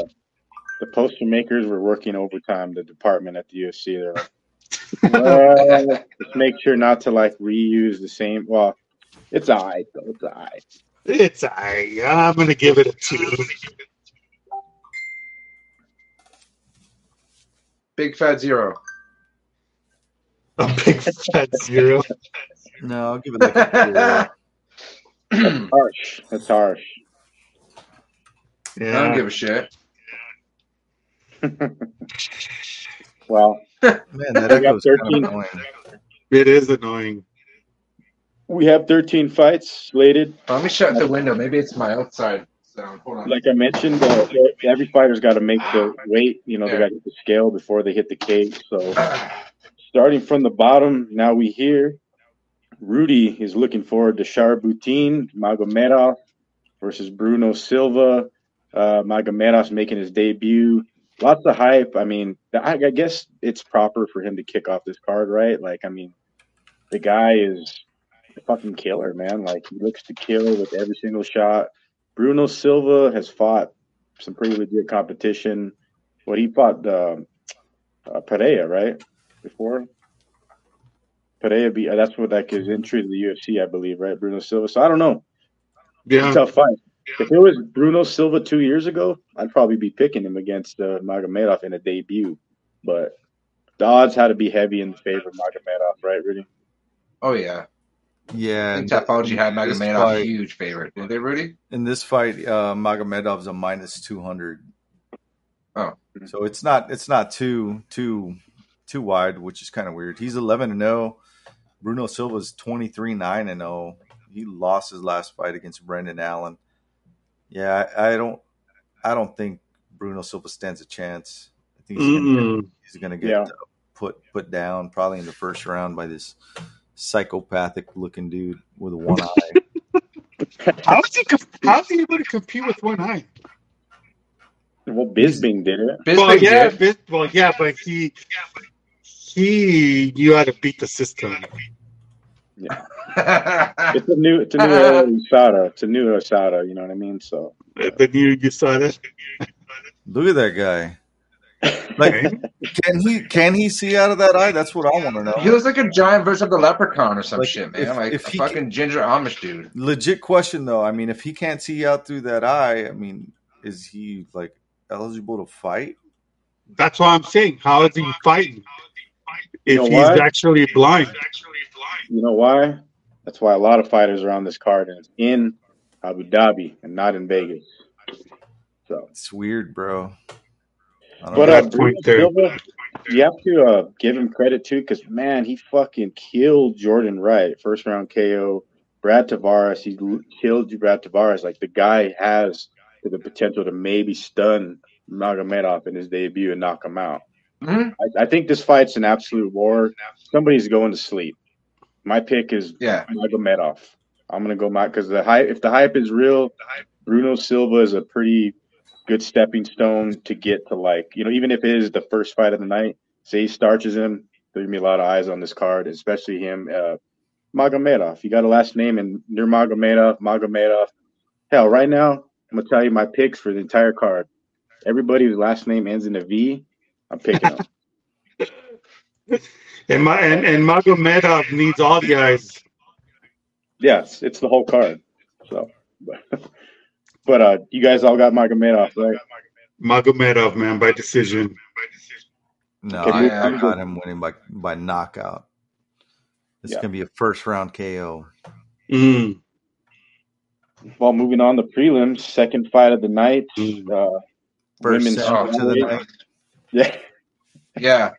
the poster makers were working overtime, the department at the UFC. They're like, well, let's make sure not to like reuse the same well, it's alright though, it's alright. It's all right. I'm going to give it a two. big fat zero. A big fat zero. No, I'll give it like a four. Harsh. That's harsh. Yeah. I don't give a shit. well, Man, that We got kind of annoying. It is annoying. we have thirteen fights slated. Well, let me shut the window. Maybe it's my outside sound. Hold on. Like I mentioned, uh, every fighter's got to make the weight. You know, they got to hit the scale before they hit the cage. So starting from the bottom, now we hear Rudy is looking forward to Sharabutdin Magomedov versus Bruno Silva. Uh, Magomedov's making his debut lots of hype. I mean, I, guess it's proper for him to kick off this card, right? Like, I mean, the guy is a fucking killer, man. Like, he looks to kill with every single shot. Bruno Silva has fought some pretty legit competition. What he fought uh, uh, Pereira, right? Before Pereira beat. That's what that his entry to the UFC, I believe, right? Bruno Silva. So I don't know. Yeah. Tough fight. If it was Bruno Silva two years ago, I'd probably be picking him against uh, Magomedov in a debut. But the odds had to be heavy in favor of Magomedov, right, Rudy? Oh yeah. Yeah, I and think Tapology had this Magomedov fight- huge favorite. Did they, Rudy? in this fight, uh, Magomedov's a minus two hundred. Oh. so it's not it's not too too too wide, which is kind of weird. He's eleven and zero. Bruno Silva's twenty three nine and zero. He lost his last fight against Brendan Allen. Yeah, I, I don't I don't think Bruno Silva stands a chance. I think he's gonna, Mm-mm. gonna get Yeah. uh, put put down probably in the first round by this psychopathic looking dude with a one eye. How is he? comp- How is he able to compete with one eye? Well, Bisping did it. Bisping well, yeah, did. bit, well, yeah, but he he you how to beat the system. Yeah. It's a new, it's a new era USADA. It's a new USADA. You know what I mean? So The new you saw that. Look at that guy. Like, can he can he see out of that eye? That's what I want to know. he looks like a giant version of the leprechaun or some Like, shit, man. if- like if a he fucking ginger Amish dude. Legit question though. I mean, if he can't see out through that eye, I mean, is he like eligible to fight? That's what I'm saying. How is he fighting if know he's what? actually blind? you know why? That's why a lot of fighters are on this card, and it's in Abu Dhabi and not in Vegas. So, It's weird, bro. I don't but know. uh, Good Bruno there. Silva, you have to uh, give him credit too, because man, he fucking killed Jordan Wright first round KO. Brad Tavares, he killed Brad Tavares. Like the guy has the potential to maybe stun Magomedov in his debut and knock him out. Mhm. I, I think this fight's an absolute war. Somebody's going to sleep. My pick is Yeah. Magomedov. I'm gonna go Mag because the hype. If the hype is real, Bruno Silva is a pretty good stepping stone to get to like you know even if it is the first fight of the night. Say he starches him, there's gonna be a lot of eyes on this card, especially him. Uh, Magomedov. You got a last name and near Magomedov. Magomedov. Hell, right now I'm gonna tell you my picks for the entire card. Everybody whose last name ends in a V, I'm picking them. And my and, and Magomedov needs all the eyes. yes, it's the whole card. So, but, but uh, you guys all got Magomedov, right? Magomedov, man, by decision. No, I, move I got him winning by by knockout. It's Yeah. gonna be a first round KO. Mm. Well, moving on to prelims, second fight of the night. Uh, First women's sandwich of the night. Yeah, Yeah.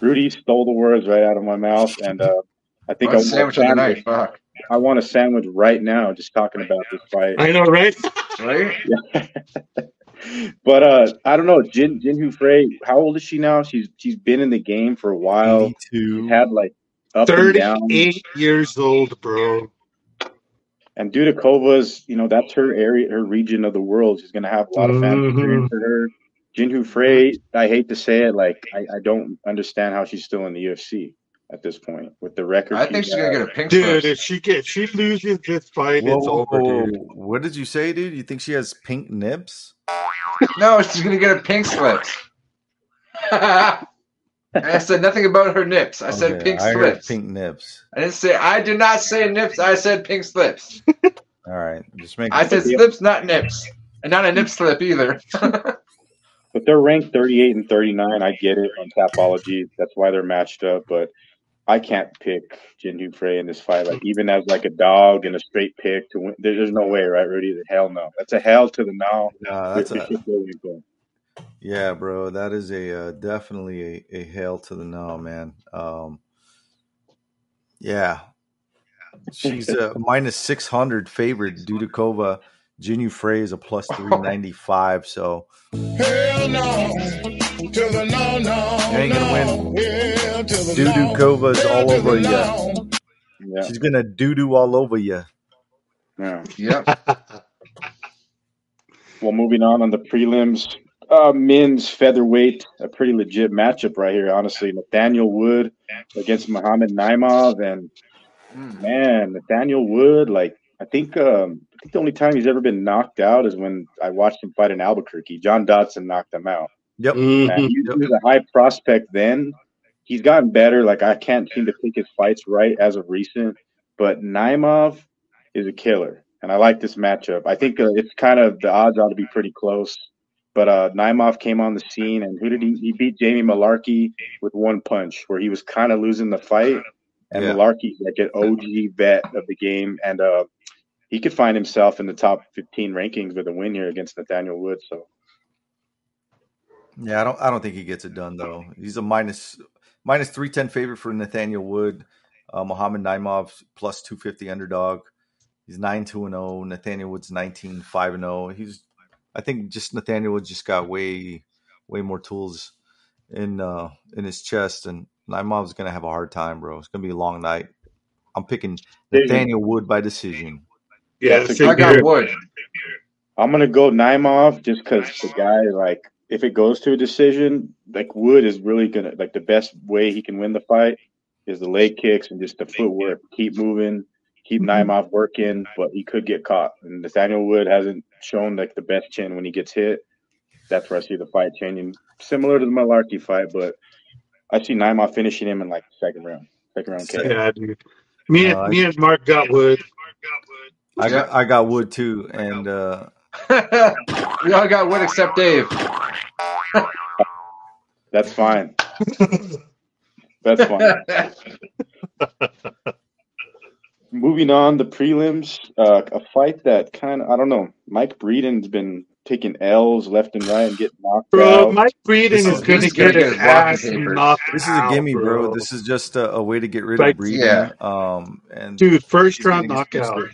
Rudy stole the words right out of my mouth, and uh, I think I One want, sandwich a of the sandwich. night. Fuck. I want a sandwich right now, just talking about this fight. I know, right? Right? but uh, I don't know, Jin Jinh Yu Frey. How old is she now? She's she's been in the game for a while. Eighty two. She's had like up and down. Thirty-eight years old, bro. And due to Dudakova's, you know, that's her area, her region of the world. She's going to have a lot of fans Mhm. for her. Jinh Yu Frey, I hate to say it, like I, I don't understand how she's still in the UFC at this point with the record. I think she's got. gonna get a pink Dude, slip. if she get she loses this fight, Whoa, it's whoa, over, dude. What did you say, dude? You think she has pink nips? No, she's gonna get a pink slip. I said nothing about her nips. I said Okay, pink I heard slips. pink nips. I didn't say. I did not say nips. I said pink slips. All right, just make. I said slips, not nips, and not a nip slip either. But they're ranked 38 and 39. I get it on Tapology. That's why they're matched up. But I can't pick Jinh Yu Frey in this fight. Like even as like a dog and a straight pick to win. there- There's no way, right, Rudy? The Hell no. That's a hell to the no. Nah, that's a That's yeah, bro. That is a uh, definitely a, a hail to the no, man. Um, yeah, she's a minus six hundred favorite. Dudakova, Jinh Yu Frey is a plus three ninety five. So Hell no. To the no, no. You ain't gonna win. Yeah, to the no. Dudakova's Yeah, all over you. no. yeah. She's gonna doo doo all over you. yeah. yep. Well, moving on on the prelims, uh, men's featherweight, a pretty legit matchup right here. Honestly, Nathaniel Wood against Muhammad Naimov, and Mm. man, Nathaniel Wood, like I think, um, I think the only time he's ever been knocked out is when I watched him fight in Albuquerque. John Dodson knocked him out. Yep. And Mhm. he, he was a high prospect then. He's gotten better. Like I can't seem to pick his fights right as of recent, but Naimov is a killer, and I like this matchup. I think uh, it's kind of the odds ought to be pretty close. But uh, Naimov came on the scene, and who did he? He beat Jamie Mullarkey with one punch, where he was kind of losing the fight. And Yeah. Mullarkey's like an OG vet of the game, and uh, he could find himself in the top 15 rankings with a win here against Nathaniel Wood. So Yeah, I don't. I don't think he gets it done though. He's a minus minus three ten favorite for Nathaniel Wood. Uh, Muhammad Naimov plus two fifty underdog. He's nine two and zero. Nathaniel Wood's 19 5 and zero. He's. I think just Nathaniel Wood just got way way more tools in uh in his chest, and Naimov's gonna have a hard time, bro. It's gonna be a long night. I'm picking Nathaniel Wood by decision. Yeah, That's a I got wood. I'm gonna go Naimov just because the guy, like, if it goes to a decision, like Wood is really gonna like the best way he can win the fight is the leg kicks and just the footwork. Keep moving, keep Naimov working, but he could get caught. And Nathaniel Wood hasn't shown like the best chin when he gets hit. That's where I see the fight changing, similar to the Mullarkey fight, but I see Naimov finishing him in like second round, second round KO. Yeah, dude. Me and Uh, me and Mark got Wood. I got I got Wood too, and uh, we all got Wood except Dave. That's fine. That's fine. Moving on, the prelims, uh, a fight that kind of I don't know. Mike Breeden's been taking L's left and right and getting knocked Bro, out. Mike Breeden This is is- going to get get his his ass papers. knocked this is a gimme, bro. bro. This is just a, a way to get rid Like, of Breeden. yeah. Um, and Dude, first round getting his knockout.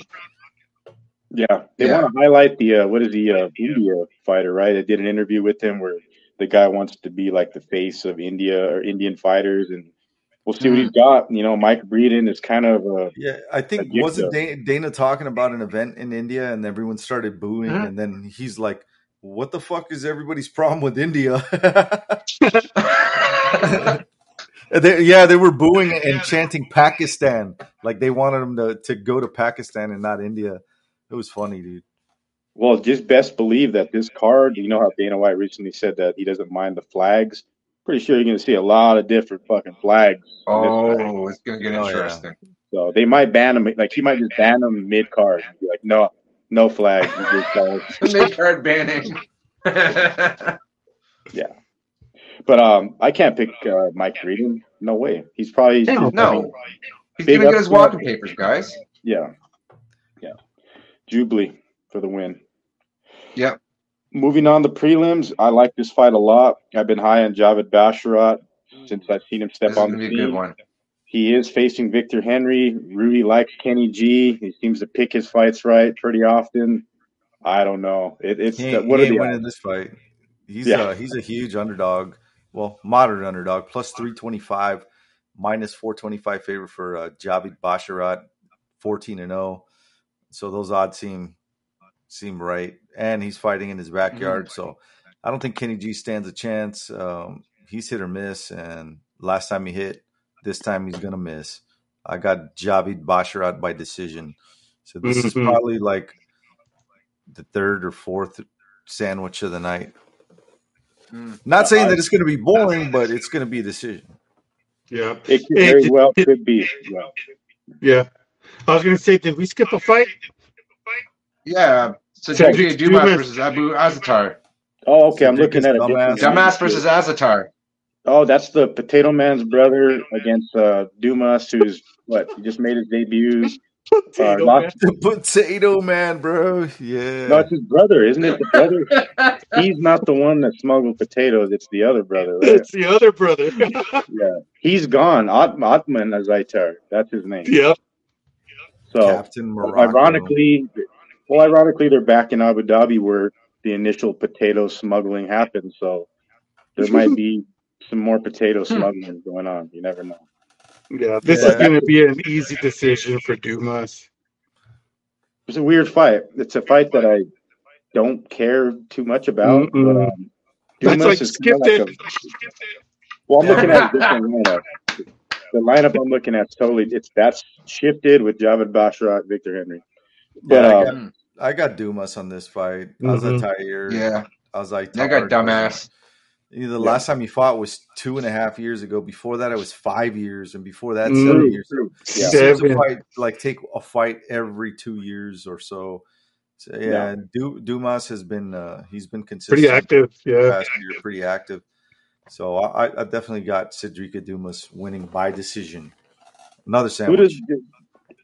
Fist Yeah, they Yeah. want to highlight the uh, what is the uh, India fighter, right? They did an interview with him where the guy wants to be like the face of India or Indian fighters, and we'll see what he's got. You know, Mike Breeden is kind of uh, Yeah, I think Like, wasn't. Dana, Dana talking about an event in India and everyone started booing, Mhm. and then he's like, "What the fuck is everybody's problem with India?" They, yeah, they were booing and chanting Pakistan, like they wanted him to, to go to Pakistan and not India. It was funny, dude. Well, just best believe that this card, you know how Dana White recently said that he doesn't mind the flags. Pretty sure you're going to see a lot of different fucking flags. in this fight. oh, it's gonna get Oh, yeah. interesting. So they might ban him. Like he might just ban him mid card. Be like, no, no flags. you just. Mid card banning. Yeah, but um, I can't pick uh, Mike Breeden. No way. He's probably Hell I mean, no, he's Big gonna get his upset. walking papers, guys. yeah, yeah. Jubli for the win. Yeah. Moving on to prelims, I like this fight a lot. I've been high on Javid Basharat since I've seen him step This on the good scene. one. He is facing Victor Henry. Rudy likes Kenny G. He seems to pick his fights right pretty often. I don't know. It, it's He the, ain't, what he are the winning this fight. He's Yeah. uh he's a huge underdog. Well, moderate underdog, plus three twenty five, minus four twenty five favorite for uh, Javid Basharat, fourteen and zero. So those odds seem seem right, and he's fighting in his backyard. So I don't think Kenny G stands a chance. Um, he's hit or miss, and last time he hit, this time he's gonna miss. I got Javid Basharat by decision. So this is Mhm. probably like the third or fourth sandwich of the night. Mm. Not saying that it's going to be boring, but it's going to be a decision. Yeah. It could very well could be. Yeah. Yeah. I was going to say, did we skip a fight? Yeah. So Cedric JJ Dumas Dumas. versus Abu Azaitar. Oh, okay. I'm Cedric looking at a dumbass. Dumbass versus Azaitar. Oh, that's the Potato Man's brother against uh, Dumas, who's what? He just made his debut. Uh, Potato lost, The potato man, bro. Yeah. no, it's his brother, isn't it? The brother. He's not the one that smuggled potatoes. It's the other brother, right? It's the other brother. Yeah, he's gone. At- Ottman Azaitar. That's his name. yep. So Captain Morocco. ironically, well, ironically, they're back in Abu Dhabi where the initial potato smuggling happened. So there might be some more potato smuggling going on. You never know. Yeah. This Yeah. is going to be an easy decision for Dumas. It's a weird fight. It's a fight that I don't care too much about, but um, That's why Dumas is kinda skipped like it. a- well, I'm looking at a different lineup. The lineup I'm looking at totally it's that's shifted with Javid Basharat, Victor Henry. But Yeah, I uh, got I got Dumas on this fight. I was Mhm. a Tiger. Yeah. I was like, That guy Tar- dumbass. You know, the Yeah. last time he fought was two and a half years ago. Before that, it was five years, and before that, Mm. seven years. He Yeah. seems to Seven. fight like take a fight every two years or so. So yeah, Yeah. Du- Dumas has been uh, he's been consistent. Pretty active. Yeah. Past year, pretty active. So I, I definitely got Sedriques Dumas winning by decision. Another Who sandwich. does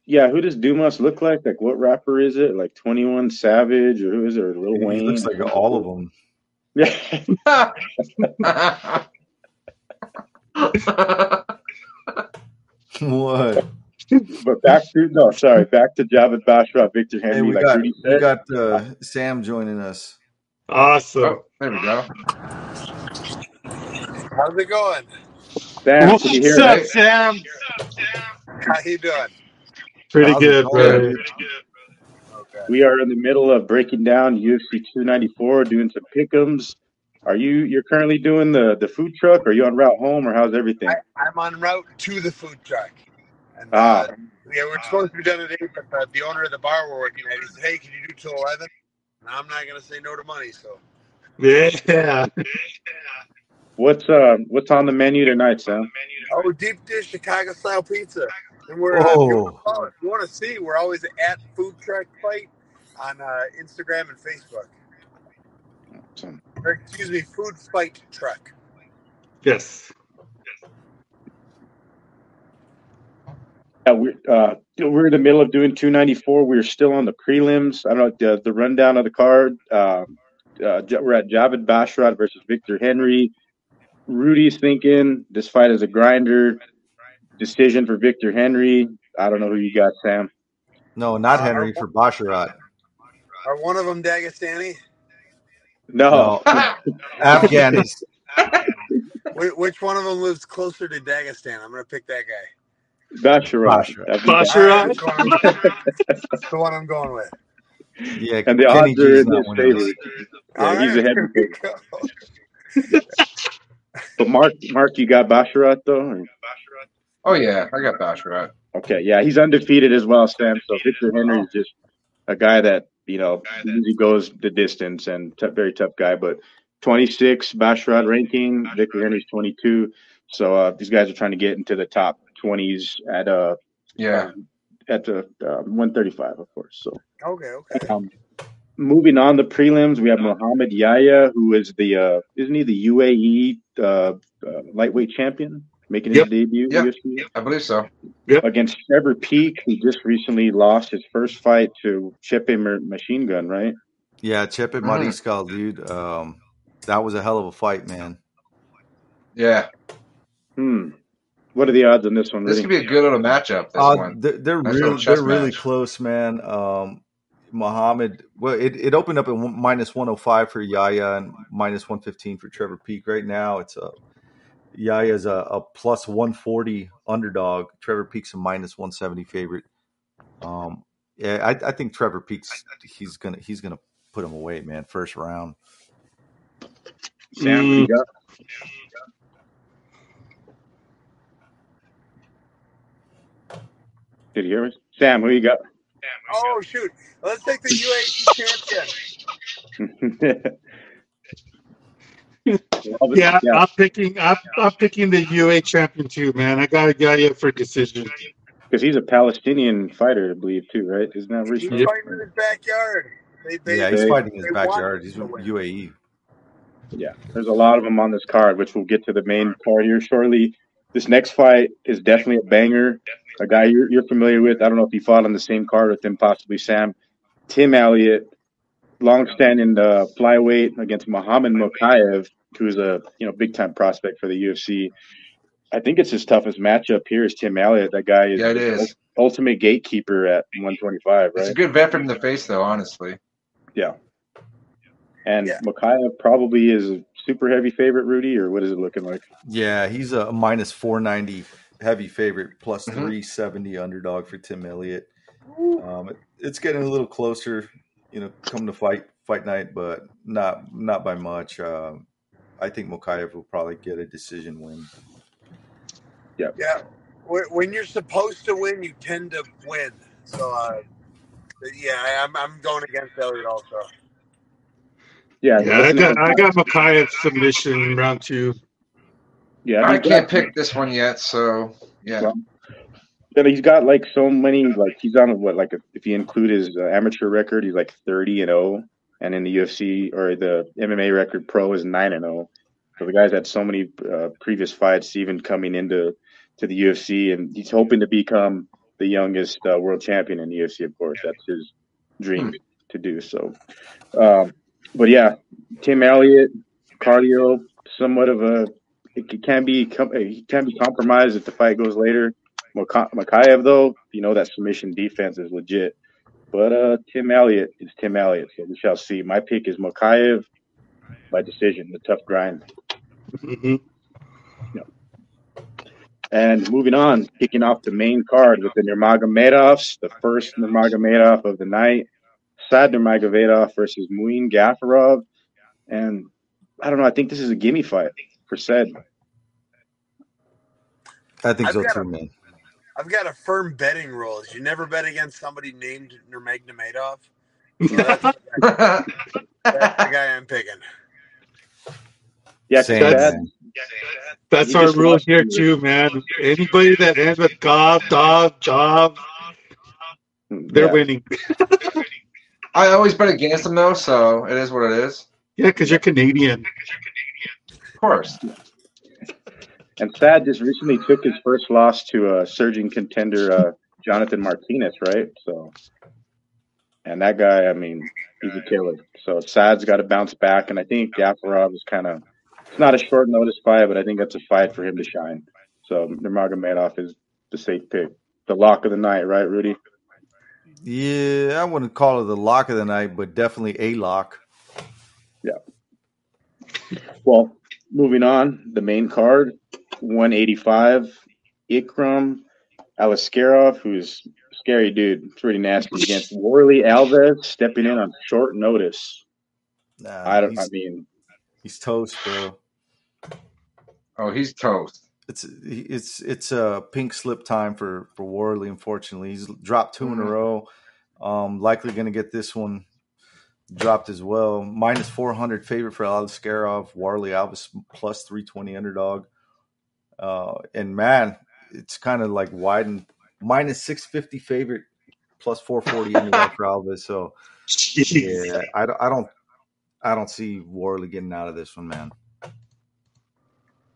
yeah, who does Dumas look like? Like what rapper is it? Like Twenty One Savage or who is it? Or Lil He Wayne? looks like all of them. Yeah. what? but back to no, sorry, back to Javid Basharat, Victor Henry. Hey, we like got Rudy we got uh, Sam joining us. Awesome. oh, there we go. How's it going? Sam, What's can you hear up, me? Sam? How you doing? Pretty How's it good, going, bro. Okay. We are in the middle of breaking down UFC 294, doing some pick'ems. Are you you're currently doing the the food truck? Are you on route home, or how's everything? I, I'm on route to the food truck. And Ah, uh, yeah, we're supposed to be done today, but uh, the owner of the bar we're working at, he said, "Hey, can you do till 11?" And I'm not gonna say no to money, so Yeah. what's uh what's on the menu tonight, Sam? oh, deep dish Chicago style pizza. And we're uh, if you want to if you want to see, we're always at Food Truck Fight on uh, Instagram and Facebook. Some- Or excuse me, Food Fight Truck. Yes. Yeah, we're uh we're in the middle of doing 294. We're still on the prelims. I don't know the, the rundown of the card. Um, uh, we're at Javid Basharat versus Victor Henry. Rudy's thinking this fight is a grinder. Decision for Victor Henry. I don't know who you got, Sam. No, not Henry for Basharat. are one of them Dagestani? No, No, Afghanis. Which one of them lives closer to Dagestan? I'm gonna pick that guy. Basharat. Basharat. That'd be All right, Basharat. that's the one I'm going with. Yeah, And the Kenny odds are G's in his favor. All Yeah, he's a heavy here we favorite. go. But Mark, Mark, you got Basharat though. or- Oh yeah, I got Basharat. Okay, yeah, he's undefeated as well, Sam. So Victor Henry is just a guy that you know usually goes the distance and t- very tough guy. But 26 Basharat ranking, Victor Henry's 22. So uh, these guys are trying to get into the top 20s at uh Yeah. um, at the uh, 135, of course. So Okay, okay. um, moving on the prelims, we have Muhammad Yahya, who is the uh, isn't he the UAE uh, uh, lightweight champion, making Yep. his debut Yep. UFC I believe so. Yep. against Trevor Peek, who just recently lost his first fight to Chepe Mer- Machine Gun, right? Yeah, Chepe Mhm. Mariscal, dude. Um, that was a hell of a fight, man. Yeah. Hmm. What are the odds on this one, This Rudy? could be a good little matchup. This Uh, one. they're, they're Nice real. They're really close, man. Um, Muhammad. Well, it, it opened up at minus one hundred five for Yahya and minus one fifteen for Trevor Peek. Right now, it's a Yahya's a, a plus one forty underdog. Trevor Peek's a minus one seventy favorite. Um, yeah, I, I think Trevor Peek's he's gonna he's gonna put him away, man. First round. Sam, Mm? Did you hear me? Sam, who you got? Oh shoot! Let's take the UAE champion. Yeah, yeah, I'm picking. I'm, I'm picking the UA champion too, man. I got Yahya for decision. because he's a Palestinian fighter, I believe, too, right? Isn't that where he's He's from? Yep. fighting in his backyard. They, they, Yeah, he's They, fighting in his backyard. He's to win. UAE. yeah, there's a lot of them on this card, which we'll get to the main card here shortly. This next fight is definitely a banger. A guy you're, you're familiar with. I don't know if he fought on the same card with him, possibly Sam. Tim Elliott, long-standing uh, flyweight against Muhammad Mokaev, who's a you know big time prospect for the UFC. I think it's his toughest matchup here is Tim Elliott. That guy is Yeah, is. ultimate gatekeeper at 125, Right? It's a good veteran in the face, though. Honestly. Yeah. And Yeah. Mokaev probably is a super heavy favorite, Rudy, or what is it looking like? Yeah, he's a minus 490 heavy favorite, plus Mhm. 370 underdog for Tim Elliott. Um, it, it's getting a little closer, you know, come to fight fight night, but not not by much. Um, I think Mokaev will probably get a decision win. Yeah, yeah. when you're supposed to win, you tend to win. So, uh, yeah, I'm I'm going against Elliott also. Yeah, Yeah, I got I got Mokaev submission in round two. yeah. I can't got- pick this one yet, so yeah. Well, But he's got like so many, like he's on what, like if you include his uh, amateur record, he's like thirty and zero, and in the UFC or the MMA record pro is nine and zero. So the guy's had so many uh, previous fights, even coming into to the UFC, and he's hoping to become the youngest uh, world champion in the UFC. Of course, that's his dream to do. So, um, but yeah, Tim Elliott, cardio, somewhat of a it can be com- he can be compromised if the fight goes later. Maka- Mokaev, though, you know that submission defense is legit. But uh, Tim Elliott is Tim Elliott, so we shall see. My pick is Mokaev by decision, the tough grind. Mhm. And moving on, kicking off the main card with the Nurmagomedovs, the first Nurmagomedov of the night, Said Nurmagomedov versus Muin Gafurov. And I don't know, I think this is a gimme fight for said. I think I've so too, a- man. I've got a firm betting rule: is you never bet against somebody named Nurmagomedov. So that's, that's the guy I'm picking. Yeah, 'cause Same, Said. That's You our rule here me. too, man. Anybody that ends with gob, dog, job, they're yeah. winning. I always bet against him though, so it is what it is. Yeah, because you're Canadian. Of course. And Said just recently took his first loss to a surging contender, uh, Jonathan Martinez, right? So, and that guy, I mean, he's a killer. So Said's got to bounce back, and I think Gafurov is kind of it's not a short notice fight, but I think that's a fight for him to shine. So Nurmagomedov is the safe pick, the lock of the night, right, Rudy? Yeah, I wouldn't call it the lock of the night, but definitely a lock. Yeah. Well, moving on, the main card, 185, Ikram Aliskerov, who's a scary dude, pretty nasty, against Warlley Alves, stepping in on short notice. Nah, I don't. I mean, he's toast, bro. Oh, he's toast. It's it's it's a pink slip time for for Warlley. Unfortunately, he's dropped 2 in a Mhm. row. Um, likely going to get this one dropped as well. Minus four hundred favorite for Aliskerov. Warlley Alves plus three twenty underdog. Uh, and man, it's kind of like widened. Minus six fifty favorite, plus four forty underdog for Alves. So Jeez. yeah, I, don't- I don't I don't see Warlley getting out of this one, man.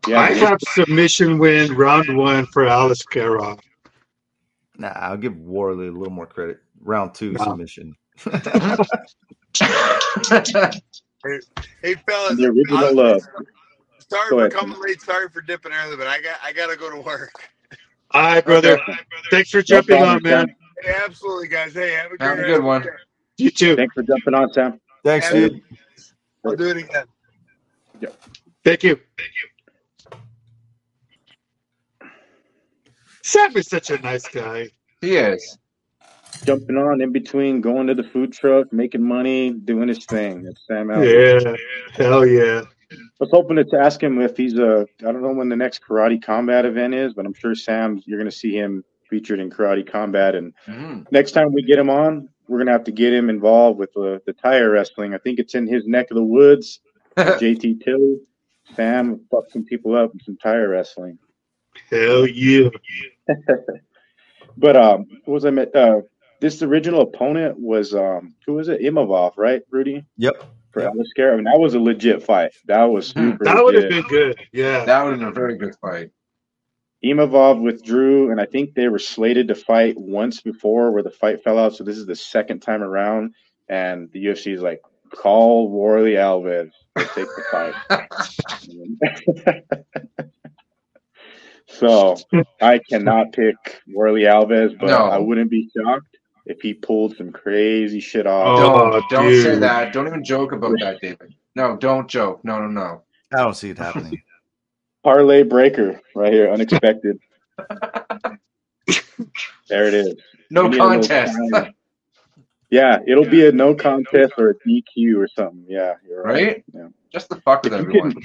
Yeah, I have submission win round one for Alice Karov. Nah, I'll give Warlley a little more credit. Round two Wow. submission. Hey, hey fellas, the original. I- Uh, sorry Go for ahead. coming late. Sorry for dipping early, but I got I got to go to work. All right, brother. Thanks for jumping on, man. Hey, absolutely, guys. Hey, have a good, Have a good one. You too. Thanks for jumping on, Sam. Thanks, Yeah. dude. I'll do it again. Yeah. Thank you. Sam is such a nice guy. He is. Jumping on in between, going to the food truck, making money, doing his thing. That's Sam Alvey. Yeah. Hell yeah. I was hoping to ask him if he's a. I don't know when the next karate combat event is, but I'm sure Sam, you're going to see him featured in karate combat. And Mhm. next time we get him on, we're going to have to get him involved with the, the tire wrestling. I think it's in his neck of the woods. JT Tilly, Sam fucked some people up in some tire wrestling. Hell yeah. But um, what was I met? Uh, this original opponent was um, who was it? Imavov, right, Rudy? Yep. For Yep. Alistair. I mean, that was a legit fight. That was Hmm. super That would have been good. Yeah. That would have been a very good fight. Imavov withdrew, and I think they were slated to fight once before where the fight fell out. So this is the second time around, and the UFC is like, call Warlley Alves to take the fight. so I cannot pick Warlley Alves, but No. I wouldn't be shocked if he pulled some crazy shit off. Oh, don't don't say that. Don't even joke about that, David. No, don't joke. No, no, no. I don't see it happening. Parlay breaker right here, unexpected. there it is. No We need a little contest. Yeah, it'll be a no contest or a DQ or something. Yeah, you're right. Right? Yeah. Just the fuck with If you everyone. can,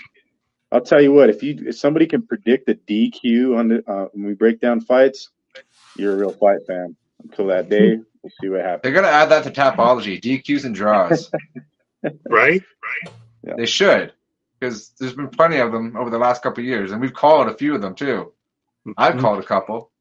I'll tell you what. If you if somebody can predict the DQ on the uh, when we break down fights, you're a real fight fan. Until that day, we'll see what happens. They're gonna add that to Tapology, DQs and draws. Right? Right. Yeah. They should, because there's been plenty of them over the last couple of years, and we've called a few of them too. I've Mhm. called a couple.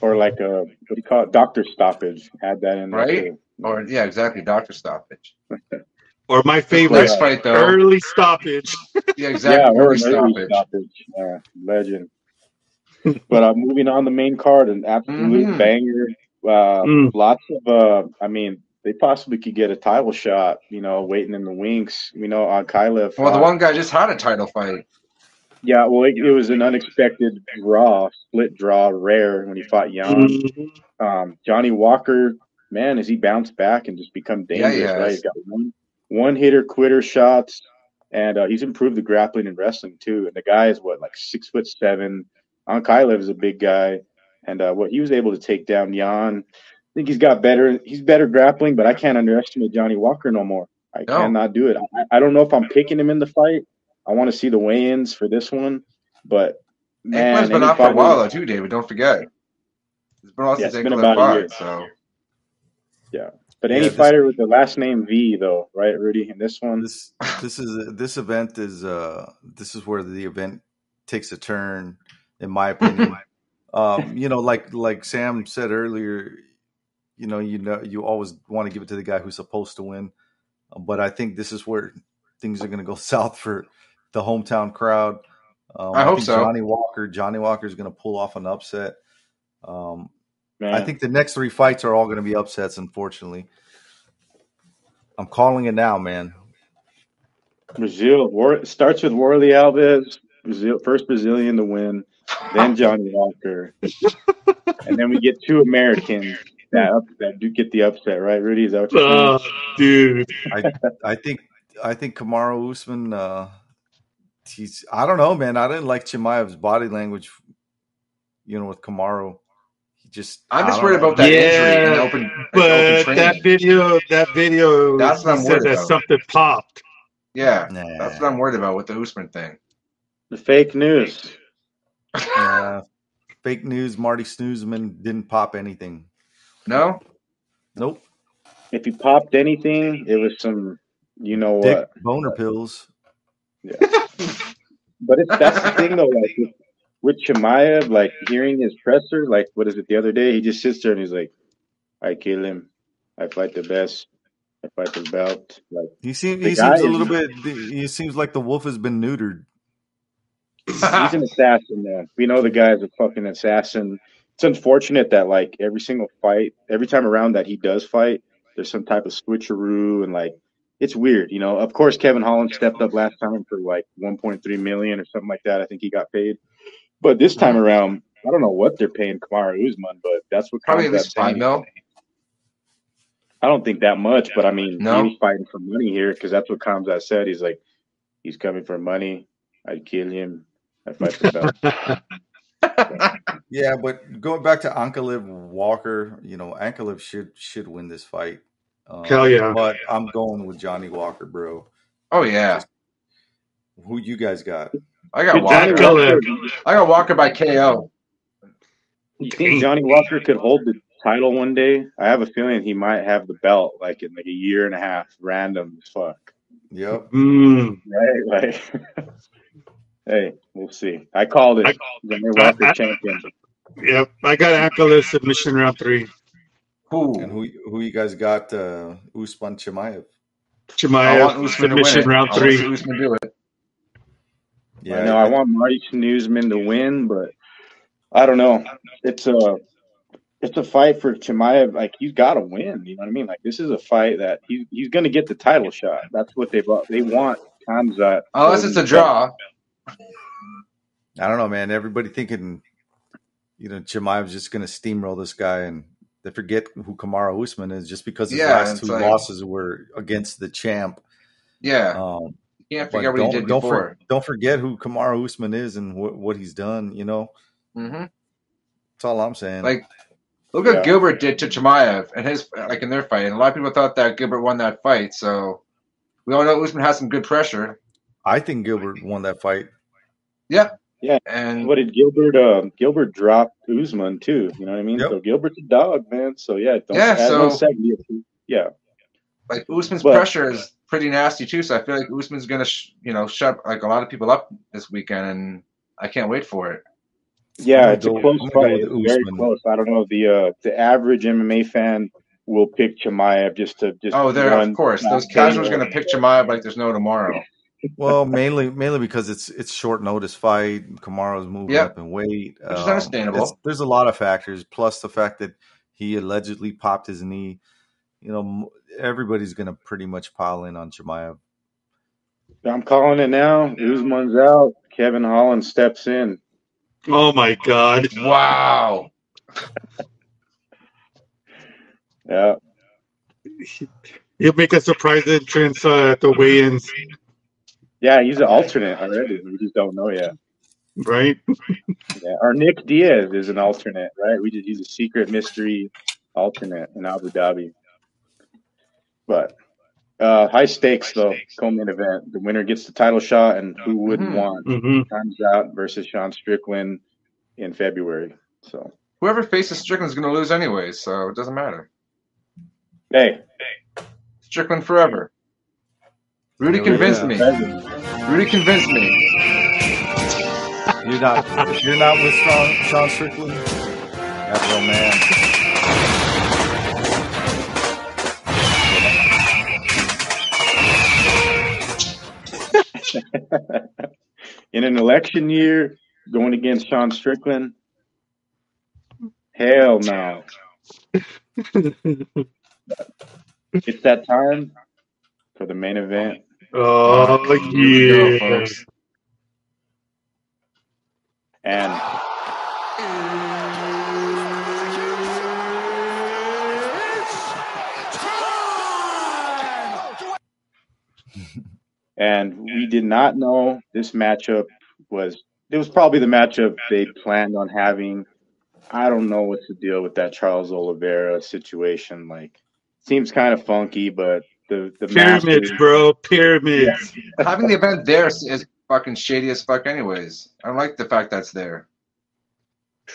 Or like a what do you call it? Doctor stoppage. Add that in there Right? too. Or yeah, exactly, doctor stoppage. Or my favorite, fight though, early stoppage. Yeah, Yeah, exactly, or early an early stoppage. stoppage. Yeah, legend. but uh, moving on the main card, an absolute Mhm. banger. Uh, Mm. Lots of, uh, I mean, they possibly could get a title shot. You know, waiting in the wings. You know, on Ankalaev. Well, the one guy just had a title fight. Yeah, well, it, it was an unexpected draw, split draw, rare when he fought Jan. Mhm. Um, Johnny Walker, man, has he bounced back and just become Yeah, dangerous? he right, he's got one one hitter quitter shots, and uh, he's improved the grappling and wrestling too. And the guy is what like six foot seven. Ankalaev is a big guy, and uh, what he was able to take down Jan. I think he's got better. He's better grappling, but I can't underestimate Johnny Walker no more. I No. cannot do it. I, I don't know if I'm picking him in the fight. I want to see the weigh-ins for this one, but man, Aikman's been out for a while though too, David. Don't forget. It's been Yeah, it's been about a year. so But any Yeah, this- fighter with the last name V, though, right, Rudy? In this one, This this is this event is uh this is where the event takes a turn, in my opinion. um, you know, like like Sam said earlier, you know, you know, you always want to give it to the guy who's supposed to win, but I think this is where things are going to go south for the hometown crowd. Um, I hope think so. Johnny Walker, Johnny Walker is going to pull off an upset. Um, man, I think the next three fights are all going to be upsets. Unfortunately, I'm calling it now, man. Brazil war, starts with Warlley Alves, Brazil, first Brazilian to win, then Johnny Walker, and then we get two Americans that up, that do get the upset, right, Rudy? Is that what you're saying? Oh, dude. I think I think Kamaru Usman. Uh, he's I don't know, man. I didn't like Chimaev's body language. You know, with Kamaru, he just. I'm just worried know. about that injury in Yeah, the open, in But open that video, that video, That's what I'm said worried that about. something popped. Yeah, Nah, that's what I'm worried about with the Usman thing. The fake news. yeah. Fake news. Marty Snoozman didn't pop anything. No, Nope. If he popped anything, it was some, you know Dick what? boner pills. Yeah. but it's, that's the thing, though. Like with, Chimaev, like hearing his presser, like what is it? The other day, he just sits there and he's like, "I kill him. I fight the best. I fight the belt." Like He seems he seems a little bit. He seems like the wolf has been neutered. he's an assassin, man. We know the guy's a fucking assassin. It's unfortunate that like every single fight, every time around that he does fight, there's some type of switcheroo and like it's weird, you know. Of course, Kevin Holland stepped up last time for like 1.3 million or something like that. I think he got paid, but this time around, I don't know what they're paying Kamaru Usman, but that's what probably at Khamzat least five mil. I don't think that much, but I mean, No? he's fighting for money here because that's what Khamzat said. He's like, he's coming for money. I'd kill him. I fight for belt. Yeah, but going back to Ankalaev Walker, you know, Ankalaev should should win this fight. Um, Hell yeah. But I'm going with Johnny Walker, bro. Oh yeah, Who you guys got? I got Could Walker. Walker. Walker, I got Walker by KO. you think Johnny Walker could hold the title one day? I have a feeling he might have the belt like in like a year and a half, random as fuck. Yep. Mm. Right? Like, hey, we'll see. I called it. I- Johnny Walker I- I- champion. Yep, I got Ankle submission round three. Who? And who who you guys got? Uh, Usman Chimaev. I Chimaev want Usman submission it. round I want to three. Usman do it. Yeah, I know I want Marty Newsman to win, but I don't know. It's a it's a fight for Chimaev. Like he's got to win. You know what I mean? Like this is a fight that he's he's going to get the title shot. That's what they bought. They want Khamzat. Unless it's a draw. I don't know, man. Everybody thinking, you know, Chimaev's just going to steamroll this guy, and they forget who Kamaru Usman is just because his Yeah, last two like- losses were against the champ. Yeah, Um, you can't but figure out what he don't did don't, before. for, don't forget who Kamaru Usman is and what what he's done. You know, hmm that's all I'm saying. Like, look what Gilbert did to Chimaev and his like in their fight. And a lot of people thought that Gilbert won that fight. So we all know Usman has some good pressure. I think Gilbert won that fight. Yeah. Yeah. And What did Gilbert? Uh, Gilbert dropped Usman too. You know what I mean? Yep. So Gilbert's a dog, man. So yeah, don't Yeah, add so- 170. Yeah. Like Usman's But- pressure is pretty nasty too. So I feel like Usman's gonna, sh- you know, shut like a lot of people up this weekend, and I can't wait for it. Yeah, it's a close fight. go with It's very close. I don't know. The uh, the average MMA fan will pick Chimaev just to just. Oh, there, of course, those knockout. casuals are gonna pick Chimaev like there's no tomorrow. Well, mainly mainly because it's it's short notice fight. Kamaru's moving Yep. up in weight, Which is Um, understandable. it's- there's a lot of factors, plus the fact that he allegedly popped his knee. You know, m- everybody's gonna pretty much pile in on Chimaev. I'm calling it now. Usman's out. Kevin Holland steps in. Oh my God. Wow. Yeah. He'll make a surprise entrance uh, at the weigh-ins, Yeah, he's an alternate already. We just don't know yet. right? Yeah. Or Nick Diaz is an alternate, right? We just he's a secret mystery alternate in Abu Dhabi. But uh high stakes though, co-main event. The winner gets the title shot, and who wouldn't Mhm. want hmm Times Out versus Sean Strickland in February. So Whoever faces Strickland is gonna lose anyway, so it doesn't matter. hey, hey. Strickland forever. Rudy Hell convinced yeah. me. Rudy convinced me. You're not you're not with Sean, Sean Strickland. That's real man. in an election year, going against Sean Strickland. Hell no. It's that time for the main event. oh Here we go, yeah. And and we did not know this matchup was it was probably the matchup they planned on having. I don't know what's to deal with that Charles Oliveira situation. Like seems kind of funky, but the the Pyramids, Masters- bro. Pyramids. Having the event there is, is fucking shady as fuck, anyways. I don't like the fact that's there.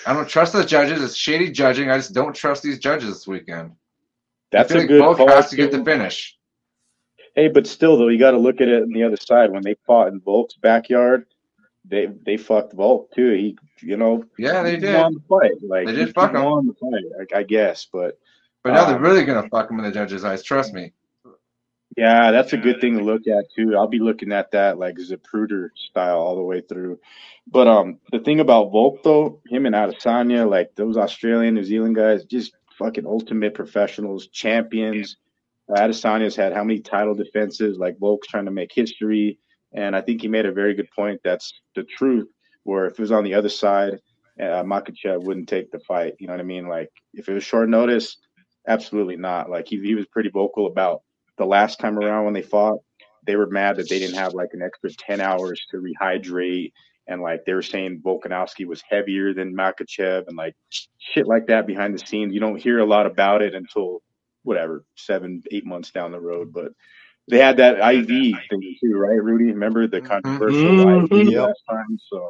I don't trust the judges. It's shady judging. I just don't trust these judges this weekend. That's I feel a like good Volk call. has to get the finish. Hey, but still though, you got to look at it on the other side. When they fought in Volk's backyard, they they fucked Volk too. He, you know, Yeah, they did. on the fight. Like They he- did fuck him. won the fight, I, I guess. But But now they're Um, really gonna fuck him in the judges' eyes. Trust me. yeah, that's a good thing to look at too. I'll be looking at that like Zapruder style all the way through. But um, the thing about Volk though, him and Adesanya, like those Australian, New Zealand guys, just fucking ultimate professionals, champions. Adesanya's had how many title defenses? Like Volk's trying to make history, and I think he made a very good point. That's the truth. Where if it was on the other side, uh, Makhachev wouldn't take the fight. You know what I mean? Like if it was short notice, absolutely not. Like he he was pretty vocal about the last time around when they fought. They were mad that they didn't have like an extra ten hours to rehydrate, and like they were saying Volkanovski was heavier than Makhachev, and like shit like that behind the scenes. You don't hear a lot about it until whatever seven, eight months down the road. But they had that IV thing too, right, Rudy? Remember the controversial Mhm. IV Yep. last time? So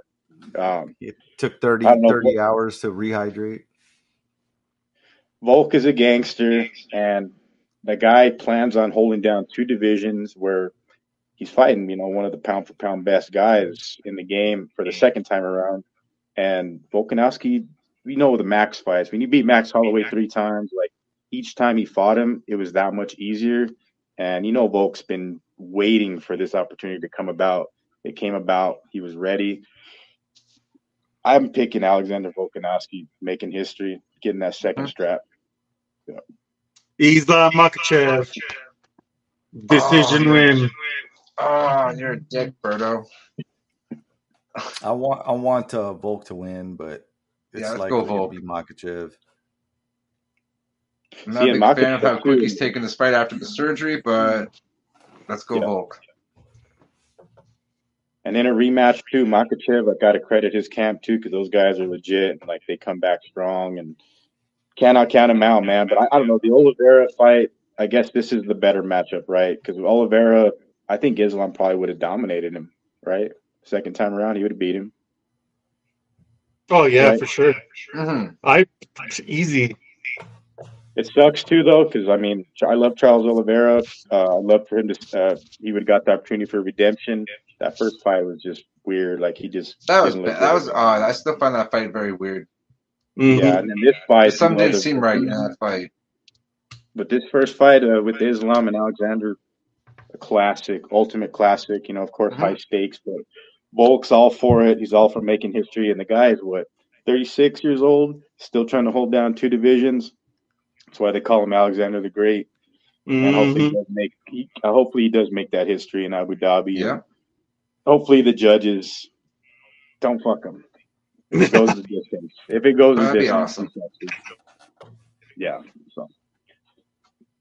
um, It took 30, I don't know. 30 hours to rehydrate. Volk is a gangster, and the guy plans on holding down two divisions where he's fighting, you know, one of the pound for pound best guys in the game for the second time around. And Volkanovski, we know the Max fights. When you beat Max Holloway three times, like each time he fought him, it was that much easier. And you know, Volk's been waiting for this opportunity to come about. It came about. He was ready. I'm picking Alexander Volkanovski, making history, getting that 2nd strap. Yeah. Islam Makhachev. Decision Oh, win. Oh, you're a dick, Berto. I want I want uh, Volk to win, but it's Yeah, let's likely go to Volk. be Makhachev. I'm not See, a and big fan of how quick he's taking this fight after the surgery, but let's go Yeah. Volk. And in a rematch too, Makhachev, I got to credit his camp too because those guys are legit. Like they come back strong and cannot count him out, man. But I, I don't know the Oliveira fight. I guess this is the better matchup, right? Because Oliveira I think Islam probably would have dominated him, right? Second time around, he would have beat him. Oh yeah, Right. for sure. Mhm. I easy. It sucks too, though, because I mean, I love Charles Oliveira. Uh, I love for him to. Uh, he would have got the opportunity for redemption. That first fight was just weird. Like he just That was that was odd. I still find that fight very weird. Mhm. yeah. And then this fight. Some didn't the- seem right in that fight. But this first fight uh, with Islam and Alexander, a classic, ultimate classic. You know, of course, high stakes, but Volk's all for it. He's all for making history, and the guy is what 36 years old, still trying to hold down two divisions. That's why they call him Alexander the Great. And hopefully, he Mhm. does make. He, hopefully, he does make that history in Abu Dhabi. Yeah. Hopefully, the judges don't fuck him. If it goes to distance, if it goes the That'd be distance, awesome. yeah. So,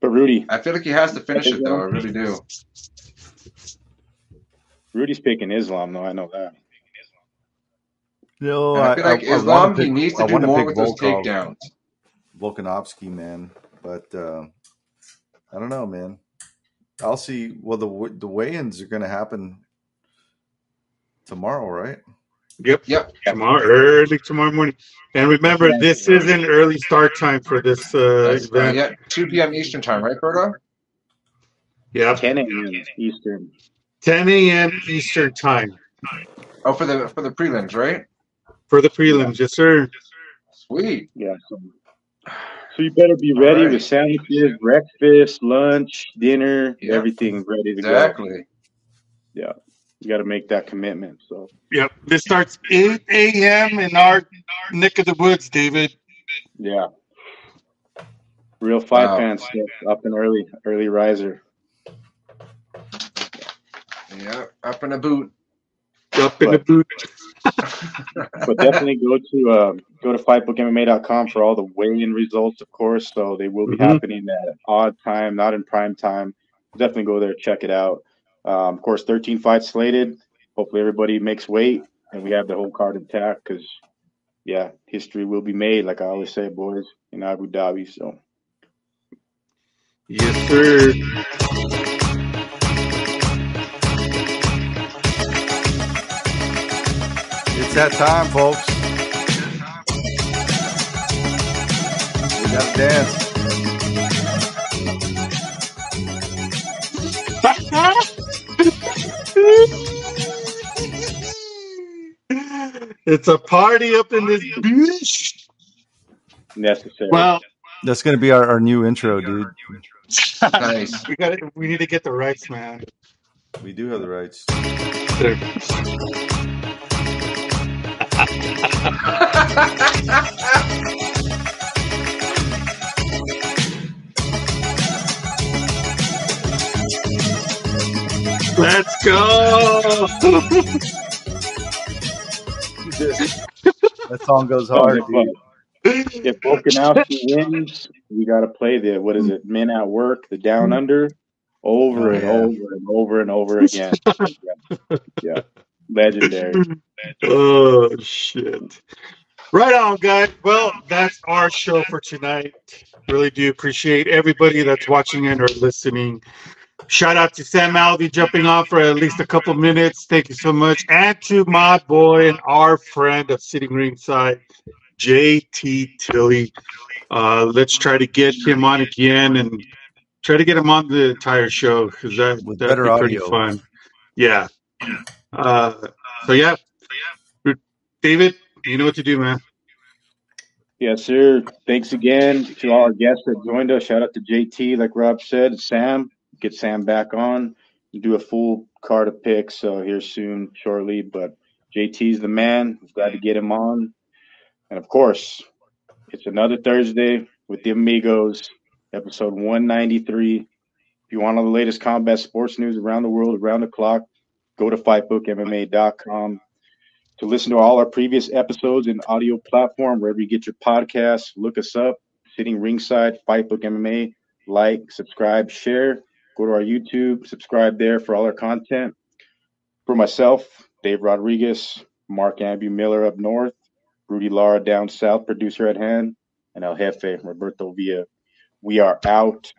but Rudy, I feel like he has to finish it though. I really do. Rudy's picking Islam, though. I know that. No, And I feel like wanna Islam, he needs to I do wanna more pick with those takedowns. Volkanovski, man. But uh, I don't know, man. I'll see. Well, the w- the weigh-ins are going to happen tomorrow, right? Yep. Yep. Tomorrow, early tomorrow morning. And remember, this is an early start time for this uh, That's right. event. Yeah, 2 p.m. Eastern time, right, Berto? Yeah, 10 a.m. Eastern. 10 a.m. Eastern time Oh, for the for the prelims, right? for the prelims. Yes, sir. Sweet. Yeah. So, so you better be ready Alright. with sandwiches, breakfast, lunch, dinner, Yeah. everything ready to go. Exactly. Yeah. You got to make that commitment. So, Yep. This starts 8 a.m. in our neck of the woods, David. yeah. Real five Wow. fan stuff up and early, early riser. Yeah, up in a boot. Up in the But- boot. But definitely go to um, go to fightbookmma.com for all the weigh-in results, of course. So they will be Mhm. happening at odd time, not in prime time. Definitely go there, check it out. Um, of course, 13 fights slated. Hopefully, everybody makes weight, and we have the whole card intact. Because, yeah, history will be made, like I always say, boys, in Abu Dhabi. So, Yes, sir. That time, folks. We got to dance. it's a party up in this bitch. necessary. Well, That's going to be our, our new intro, dude. Nice. we got we need to get the rights, man. We do have the rights. Let's go. That song goes hard, dude. if Volkanovski wins, we got to play the what is it? Men at work, the down under, over Oh, and yeah. over and over and over again. yeah. yeah, legendary. Oh shit. Right on, guys. Well, that's our show for tonight. Really do appreciate everybody that's watching and or listening. Shout out to Sam Alvey jumping on for at least a couple minutes. Thank you so much. And to my boy and our friend of sitting ringside, JT Tilly. Uh, let's try to get him on again and try to get him on the entire show because that With that'd be pretty audio. fun. Yeah. Uh, so yeah, David, you know what to do, man. Yes, sir. Thanks again to all our guests that joined us. Shout out to JT, like Rob said, Sam. Get Sam back on. Do a full card of picks uh, here soon, shortly. But JT's the man. Glad to get him on. And of course, it's another Thursday with the Amigos, episode 193. If you want all the latest combat sports news around the world, around the clock, go to fightbookmma.com to listen to all our previous episodes in audio platform wherever you get your podcasts. Look us up, sitting ringside, Fightbook MMA. Like, subscribe, share. Go to our YouTube, subscribe there for all our content. For myself, Dave Rodriguez, Mark Ambu Miller up north, Rudy Lara down south, producer at hand, and El Jefe, Roberto Villa. We are out.